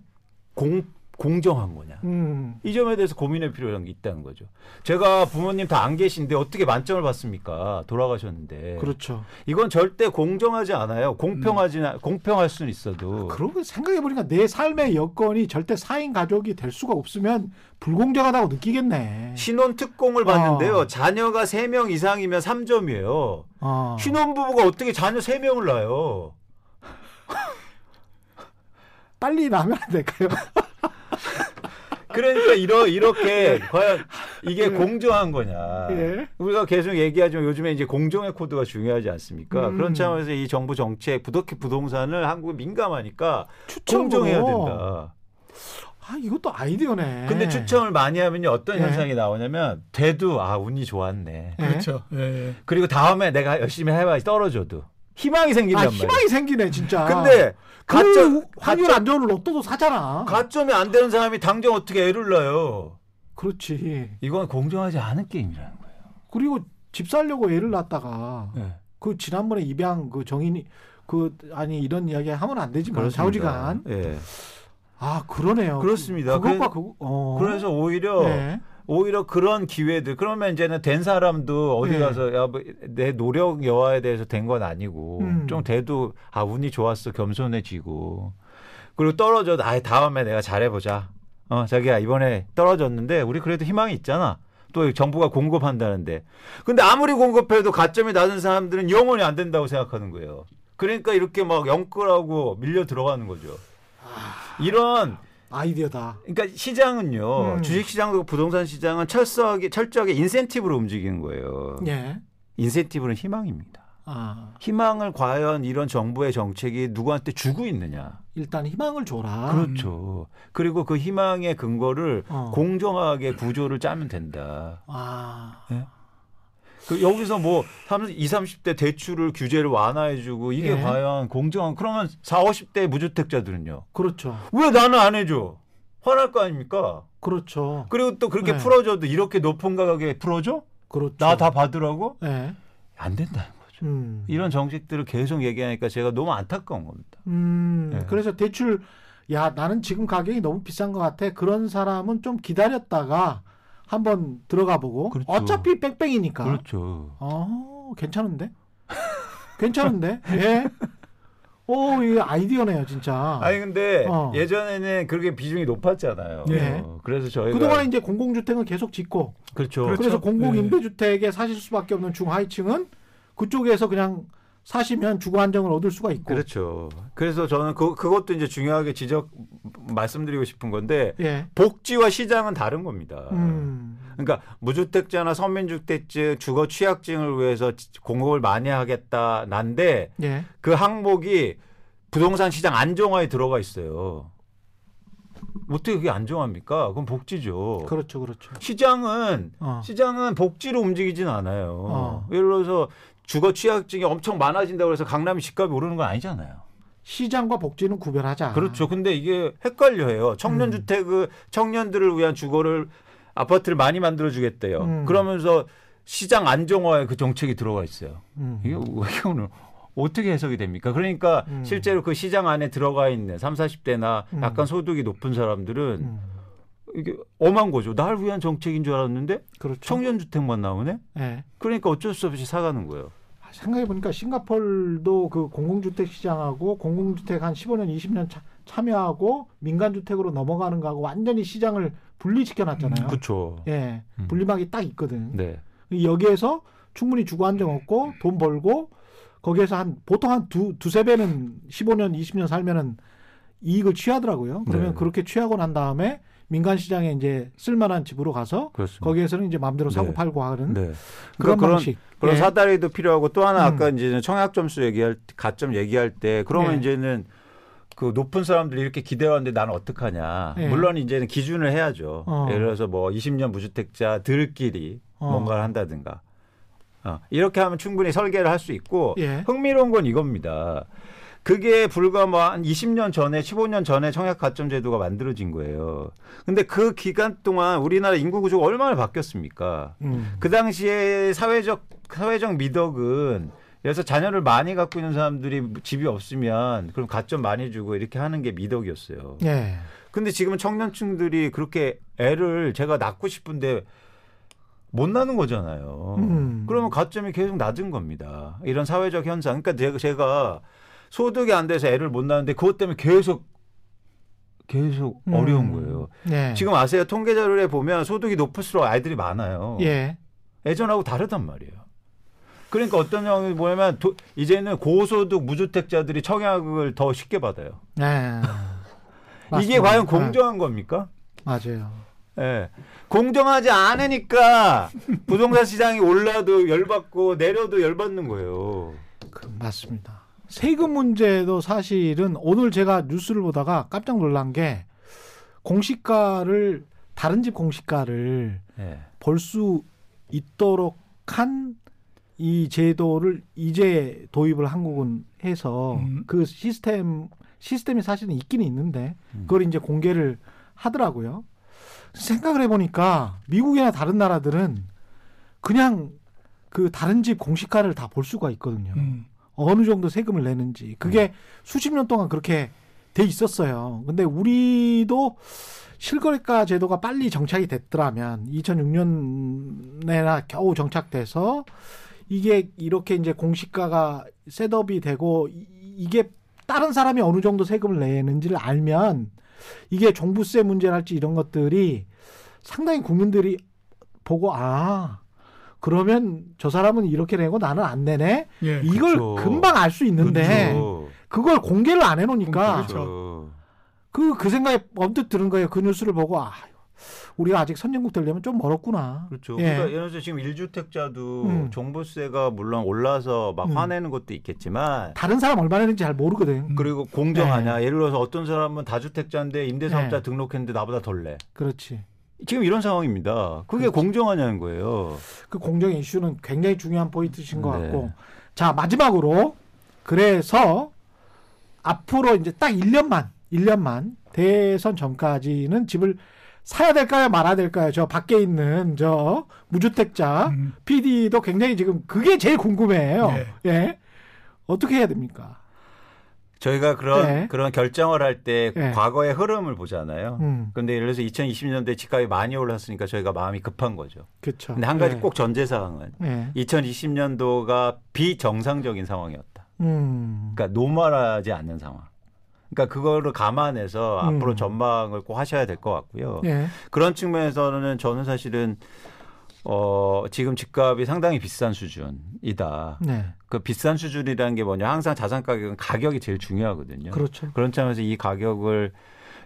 공 공정한 거냐. 음. 이 점에 대해서 고민할 필요가 있다는 거죠. 제가 부모님 다 안 계신데 어떻게 만점을 받습니까? 돌아가셨는데. 그렇죠. 이건 절대 공정하지 않아요. 공평하지 음. 공평할 수는 있어도. 그러고 생각해 보니까 내 삶의 여건이 절대 4인 가족이 될 수가 없으면 불공정하다고 느끼겠네. 신혼 특공을 봤는데요. 어. 자녀가 3명 이상이면 3점이에요. 어. 신혼 부부가 어떻게 자녀 3명을 낳아요? 빨리 나면 안 될까요? 그러니까 이러, 이렇게 과연 이게 예. 공정한 거냐. 예. 우리가 계속 얘기하지만 요즘에 이제 공정의 코드가 중요하지 않습니까? 음. 그런 차원에서 이 정부 정책, 부덕기 부동산을 한국에 민감하니까 추첨으로. 공정해야 된다. 아, 이것도 아이디어네. 근데 추첨을 많이 하면 어떤 예. 현상이 나오냐면 돼도 아 운이 좋았네. 예. 그렇죠. 예, 예. 그리고 다음에 내가 열심히 해봐야지 떨어져도 희망이 생긴단 아, 말이야. 희망이 생기네 진짜. 근데 가점 확률 안 좋은 로또도 사잖아. 가점이 안 되는 사람이 당장 어떻게 애를 낳아요? 그렇지. 이건 공정하지 않은 게임이라는 거예요. 그리고 집 살려고 애를 낳다가 네. 그 지난번에 입양 그 정인이 그 아니 이런 이야기 하면 안 되지만 좌우지간. 예. 아 그러네요. 그렇습니다. 그것과 그, 어. 그래서 오히려 네. 오히려 그런 기회들 그러면 이제는 된 사람도 어디 네. 가서 야, 뭐내 노력 여하에 대해서 된 건 아니고 음. 좀 돼도 아 운이 좋았어. 겸손해지고. 그리고 떨어져도 아 다음에 내가 잘해보자. 어 자기야 이번에 떨어졌는데 우리 그래도 희망이 있잖아. 또 정부가 공급한다는데. 근데 아무리 공급해도 가점이 낮은 사람들은 영원히 안 된다고 생각하는 거예요. 그러니까 이렇게 막 영끌하고 밀려 들어가는 거죠. 아. 이런 아이디어다. 그러니까 시장은요. 음. 주식 시장도 부동산 시장은 철저하게 철저하게 인센티브로 움직이는 거예요. 예. 인센티브는 희망입니다. 아. 희망을 과연 이런 정부의 정책이 누구한테 주고 있느냐. 일단 희망을 줘라. 그렇죠. 그리고 그 희망의 근거를 어. 공정하게 구조를 짜면 된다. 아. 네? 그 여기서 뭐 20, 30대 대출을 규제를 완화해주고 이게 예. 과연 공정한 그러면 40, 50대 무주택자들은요. 그렇죠. 왜 나는 안 해줘? 화날 거 아닙니까? 그렇죠. 그리고 또 그렇게 네. 풀어줘도 이렇게 높은 가격에 풀어줘? 그렇죠. 나 다 받으라고? 네. 안 된다는 거죠. 음. 이런 정책들을 계속 얘기하니까 제가 너무 안타까운 겁니다. 음. 네. 그래서 대출 야 나는 지금 가격이 너무 비싼 것 같아. 그런 사람은 좀 기다렸다가 한번 들어가 보고 그렇죠. 어차피 뺑뺑이니까. 그렇죠. 어, 괜찮은데? 괜찮은데? 예. 오, 이 아이디어네요, 진짜. 아니 근데 어. 예전에는 그렇게 비중이 높았잖아요. 네. 어, 그래서 저희가 그동안 이제 공공주택은 계속 짓고 그렇죠. 그래서 그렇죠. 공공 임대주택에 사실 수밖에 없는 중하위층은 그쪽에서 그냥 사시면 주거 안정을 얻을 수가 있고. 그렇죠. 그래서 저는 그, 그것도 이제 중요하게 지적 말씀드리고 싶은 건데 예. 복지와 시장은 다른 겁니다. 음. 그러니까 무주택자나 서민주택자 주거 취약증을 위해서 공급을 많이 하겠다 난데 예. 그 항목이 부동산 시장 안정화에 들어가 있어요. 어떻게 그게 안정합니까? 그건 복지죠. 그렇죠, 그렇죠. 시장은 어. 시장은 복지로 움직이진 않아요. 어. 예를 들어서 주거 취약증이 엄청 많아진다고 해서 강남이 집값이 오르는 건 아니잖아요. 시장과 복지는 구별하자. 그렇죠. 근데 이게 헷갈려해요. 청년 주택 음. 청년들을 위한 주거를 아파트를 많이 만들어 주겠대요. 음. 그러면서 시장 안정화에 그 정책이 들어가 있어요. 음. 이게 이거는 어떻게 해석이 됩니까? 그러니까 음. 실제로 그 시장 안에 들어가 있는 3, 40대나 음. 약간 소득이 높은 사람들은 음. 이게 엄한 거죠. 날 위한 정책인 줄 알았는데 그렇죠. 청년 주택만 나오네. 네. 그러니까 어쩔 수 없이 사가는 거예요. 아, 생각해 보니까 싱가폴도 그 공공주택 시장하고 공공주택 한 15년, 20년 차, 참여하고 민간주택으로 넘어가는 거하고 완전히 시장을 분리시켜 놨잖아요. 음, 그렇죠. 예. 음. 분리막이 딱 있거든. 네. 여기에서 충분히 주거 안정 얻고 돈 벌고 거기에서 한 보통 한 두 두세 배는 15년, 20년 살면은 이익을 취하더라고요. 그러면 네. 그렇게 취하고 난 다음에 민간 시장에 이제 쓸만한 집으로 가서 그렇습니다. 거기에서는 이제 마음대로 사고 네. 팔고 하는 네. 그런 그런, 방식. 그런 네. 사다리도 필요하고 또 하나 아까 음. 이제 청약 점수 얘기할 가점 얘기할 때 그러면 네. 이제는 그 높은 사람들이 이렇게 기대하는데 나는 어떡하냐. 네. 물론 이제는 기준을 해야죠. 어. 예를 들어서 뭐 20년 무주택자들끼리 어. 뭔가를 한다든가. 어. 이렇게 하면 충분히 설계를 할 수 있고 예. 흥미로운 건 이겁니다. 그게 불과 뭐 한 20년 전에 15년 전에 청약 가점 제도가 만들어진 거예요. 근데 그 기간 동안 우리나라 인구 구조가 얼마나 바뀌었습니까? 음. 그 당시에 사회적 사회적 미덕은 그래서 자녀를 많이 갖고 있는 사람들이 집이 없으면 그럼 가점 많이 주고 이렇게 하는 게 미덕이었어요. 네. 근데 지금은 청년층들이 그렇게 애를 제가 낳고 싶은데 못 나는 거잖아요. 음. 그러면 가점이 계속 낮은 겁니다. 이런 사회적 현상. 그러니까 제가, 제가 소득이 안 돼서 애를 못 낳는데 그것 때문에 계속 계속 음. 어려운 거예요. 네. 지금 아세요? 통계 자료에 보면 소득이 높을수록 아이들이 많아요. 예. 예전하고 다르단 말이에요. 그러니까 어떤 경우 뭐냐면 도, 이제는 고소득 무주택자들이 청약을 더 쉽게 받아요. 네. 이게 과연 네. 공정한 겁니까? 맞아요. 예. 네. 공정하지 않으니까 부동산 시장이 올라도 열받고 내려도 열받는 거예요. 그, 맞습니다. 세금 문제도 사실은 오늘 제가 뉴스를 보다가 깜짝 놀란 게 공시가를 다른 집 공시가를 네. 볼수 있도록 한 이 제도를 이제 도입을 한국은 해서 음. 그 시스템 시스템이 사실은 있기는 있는데 음. 그걸 이제 공개를 하더라고요. 생각을 해보니까 미국이나 다른 나라들은 그냥 그 다른 집 공시가를 다 볼 수가 있거든요. 음. 어느 정도 세금을 내는지 그게 음. 수십 년 동안 그렇게 돼 있었어요. 근데 우리도 실거래가 제도가 빨리 정착이 됐더라면 2006년에나 겨우 정착돼서 이게 이렇게 이제 공시가가 셋업이 되고 이게 다른 사람이 어느 정도 세금을 내는지를 알면 이게 종부세 문제랄지 이런 것들이 상당히 국민들이 보고 아 그러면 저 사람은 이렇게 내고 나는 안 내네. 예, 이걸 그렇죠. 금방 알 수 있는데 그렇죠. 그걸 공개를 안 해놓으니까 그렇죠. 그, 그 생각에 언뜻 들은 거예요. 그 뉴스를 보고 아 우리가 아직 선진국 되려면 좀 멀었구나. 그렇죠. 예. 그러니까 예를 들어서 지금 1주택자도 음. 종부세가 물론 올라서 막 음. 화내는 것도 있겠지만 다른 사람 얼마 내는지 잘 모르거든. 그리고 공정하냐. 예. 예를 들어서 어떤 사람은 다주택자인데 임대사업자 예. 등록했는데 나보다 덜 내. 그렇지. 지금 이런 상황입니다. 그게 그렇지. 공정하냐는 거예요. 그 공정 이슈는 굉장히 중요한 포인트신 것 네. 같고. 자, 마지막으로 그래서 앞으로 이제 딱 1년만, 1년만 대선 전까지는 집을 사야 될까요, 말아야 될까요? 저 밖에 있는 저 무주택자 음. PD도 굉장히 지금 그게 제일 궁금해요. 네. 예. 어떻게 해야 됩니까? 저희가 그런 네. 그런 결정을 할때 네. 과거의 흐름을 보잖아요. 음. 근데 예를 들어서 2020년대 집값이 많이 올랐으니까 저희가 마음이 급한 거죠. 그렇죠. 근데 한 가지 네. 꼭 전제 사항은 2020년도가 비정상적인 상황이었다. 음. 그러니까 노멀하지 않는 상황. 그러니까 그거를 감안해서 음. 앞으로 전망을 꼭 하셔야 될 것 같고요. 예. 그런 측면에서는 저는 사실은 어, 지금 집값이 상당히 비싼 수준이다. 네. 그 비싼 수준이라는 게 뭐냐. 항상 자산 가격은 가격이 제일 중요하거든요. 그렇죠. 그런 점에서 이 가격을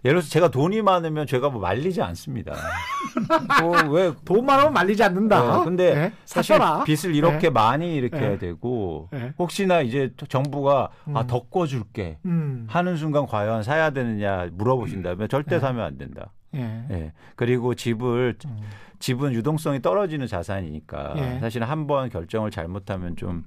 예를 들어서 제가 돈이 많으면 제가 뭐 말리지 않습니다. 뭐왜 돈 많으면 말리지 않는다. 네, 근데 네, 사실 빚을 이렇게 네. 많이 일으켜야 네. 되고 네. 혹시나 이제 정부가 음. 아 덮꿔줄게 음. 하는 순간 과연 사야 되느냐 물어보신다면 절대 네. 사면 안 된다. 예. 그리고 집을 음. 집은 유동성이 떨어지는 자산이니까 예. 사실 한 번 결정을 잘못하면 좀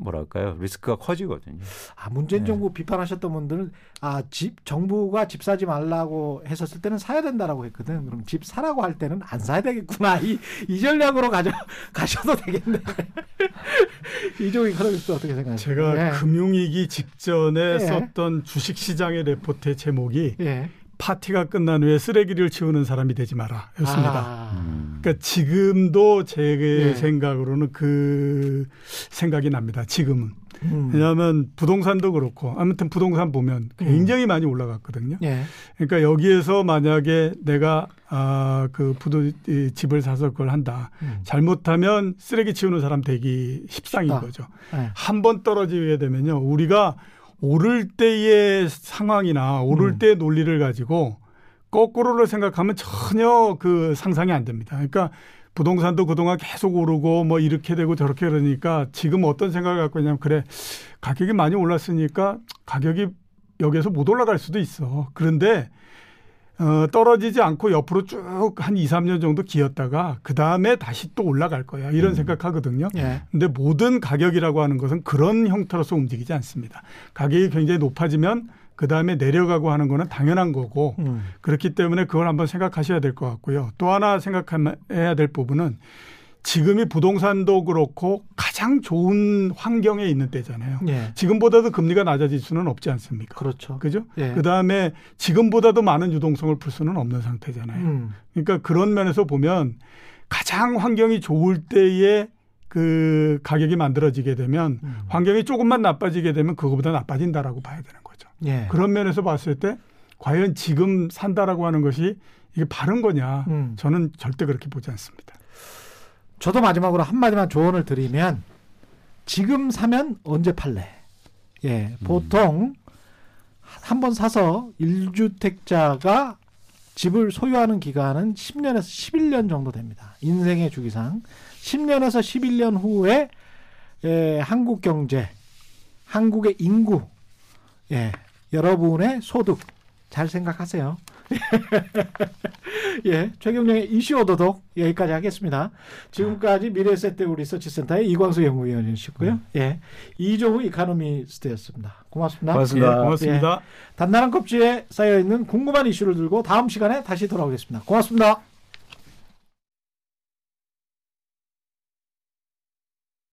뭐랄까요 리스크가 커지거든요. 아 문재인 네. 정부 비판하셨던 분들은 아, 집 정부가 집 사지 말라고 했었을 때는 사야 된다라고 했거든. 그럼 집 사라고 할 때는 안 사야 되겠구나. 이, 이 전략으로 가져 가셔도 되겠네. 이종희 이코노미스트 어떻게 생각하세요? 제가 네. 금융위기 직전에 네. 썼던 주식시장의 레포트의 제목이 네. 파티가 끝난 후에 쓰레기를 치우는 사람이 되지 마라 였습니다. 아. 그러니까 지금도 제 네. 생각으로는 그 생각이 납니다. 지금은. 음. 왜냐하면 부동산도 그렇고 아무튼 부동산 보면 굉장히 음. 많이 올라갔거든요. 예. 그러니까 여기에서 만약에 내가 아, 그 부도 이 집을 사서 그걸 한다. 음. 잘못하면 쓰레기 치우는 사람 되기 십상인 쉽다. 거죠. 예. 한번 떨어지게 되면요. 우리가 오를 때의 상황이나 오를 음. 때의 논리를 가지고 거꾸로를 생각하면 전혀 그 상상이 안 됩니다. 그러니까 부동산도 그동안 계속 오르고 뭐 이렇게 되고 저렇게 그러니까 지금 어떤 생각을 갖고 있냐면 그래 가격이 많이 올랐으니까 가격이 여기에서 못 올라갈 수도 있어. 그런데 어, 떨어지지 않고 옆으로 쭉 한 2, 3년 정도 기었다가 그 다음에 다시 또 올라갈 거야. 이런 음. 생각하거든요. 예. 근데 모든 가격이라고 하는 것은 그런 형태로서 움직이지 않습니다. 가격이 굉장히 높아지면 그 다음에 내려가고 하는 거는 당연한 거고 음. 그렇기 때문에 그걸 한번 생각하셔야 될 것 같고요. 또 하나 생각해야 될 부분은 지금이 부동산도 그렇고 가장 좋은 환경에 있는 때잖아요. 예. 지금보다도 금리가 낮아질 수는 없지 않습니까? 그렇죠. 그죠? 예. 그 다음에 지금보다도 많은 유동성을 풀 수는 없는 상태잖아요. 음. 그러니까 그런 면에서 보면 가장 환경이 좋을 때에 그 가격이 만들어지게 되면 음. 환경이 조금만 나빠지게 되면 그거보다 나빠진다라고 봐야 되는 거죠. 예. 그런 면에서 봤을 때 과연 지금 산다라고 하는 것이 이게 바른 거냐? 음. 저는 절대 그렇게 보지 않습니다. 저도 마지막으로 한 마디만 조언을 드리면 지금 사면 언제 팔래? 예, 음. 보통 한번 사서 1주택자가 집을 소유하는 기간은 10년에서 11년 정도 됩니다. 인생의 주기상. 10년에서 11년 후에 예, 한국 경제, 한국의 인구, 예, 여러분의 소득 잘 생각하세요. 예, 최경영의 이슈 오도독 여기까지 하겠습니다. 지금까지 미래세대우 리서치센터의 이광수 연구위원이셨고요. 음. 예, 이종우 이카노미스트였습니다. 고맙습니다. 고맙습니다. 예, 고맙습니다. 예, 단단한 껍질에 쌓여 있는 궁금한 이슈를 들고 다음 시간에 다시 돌아오겠습니다. 고맙습니다.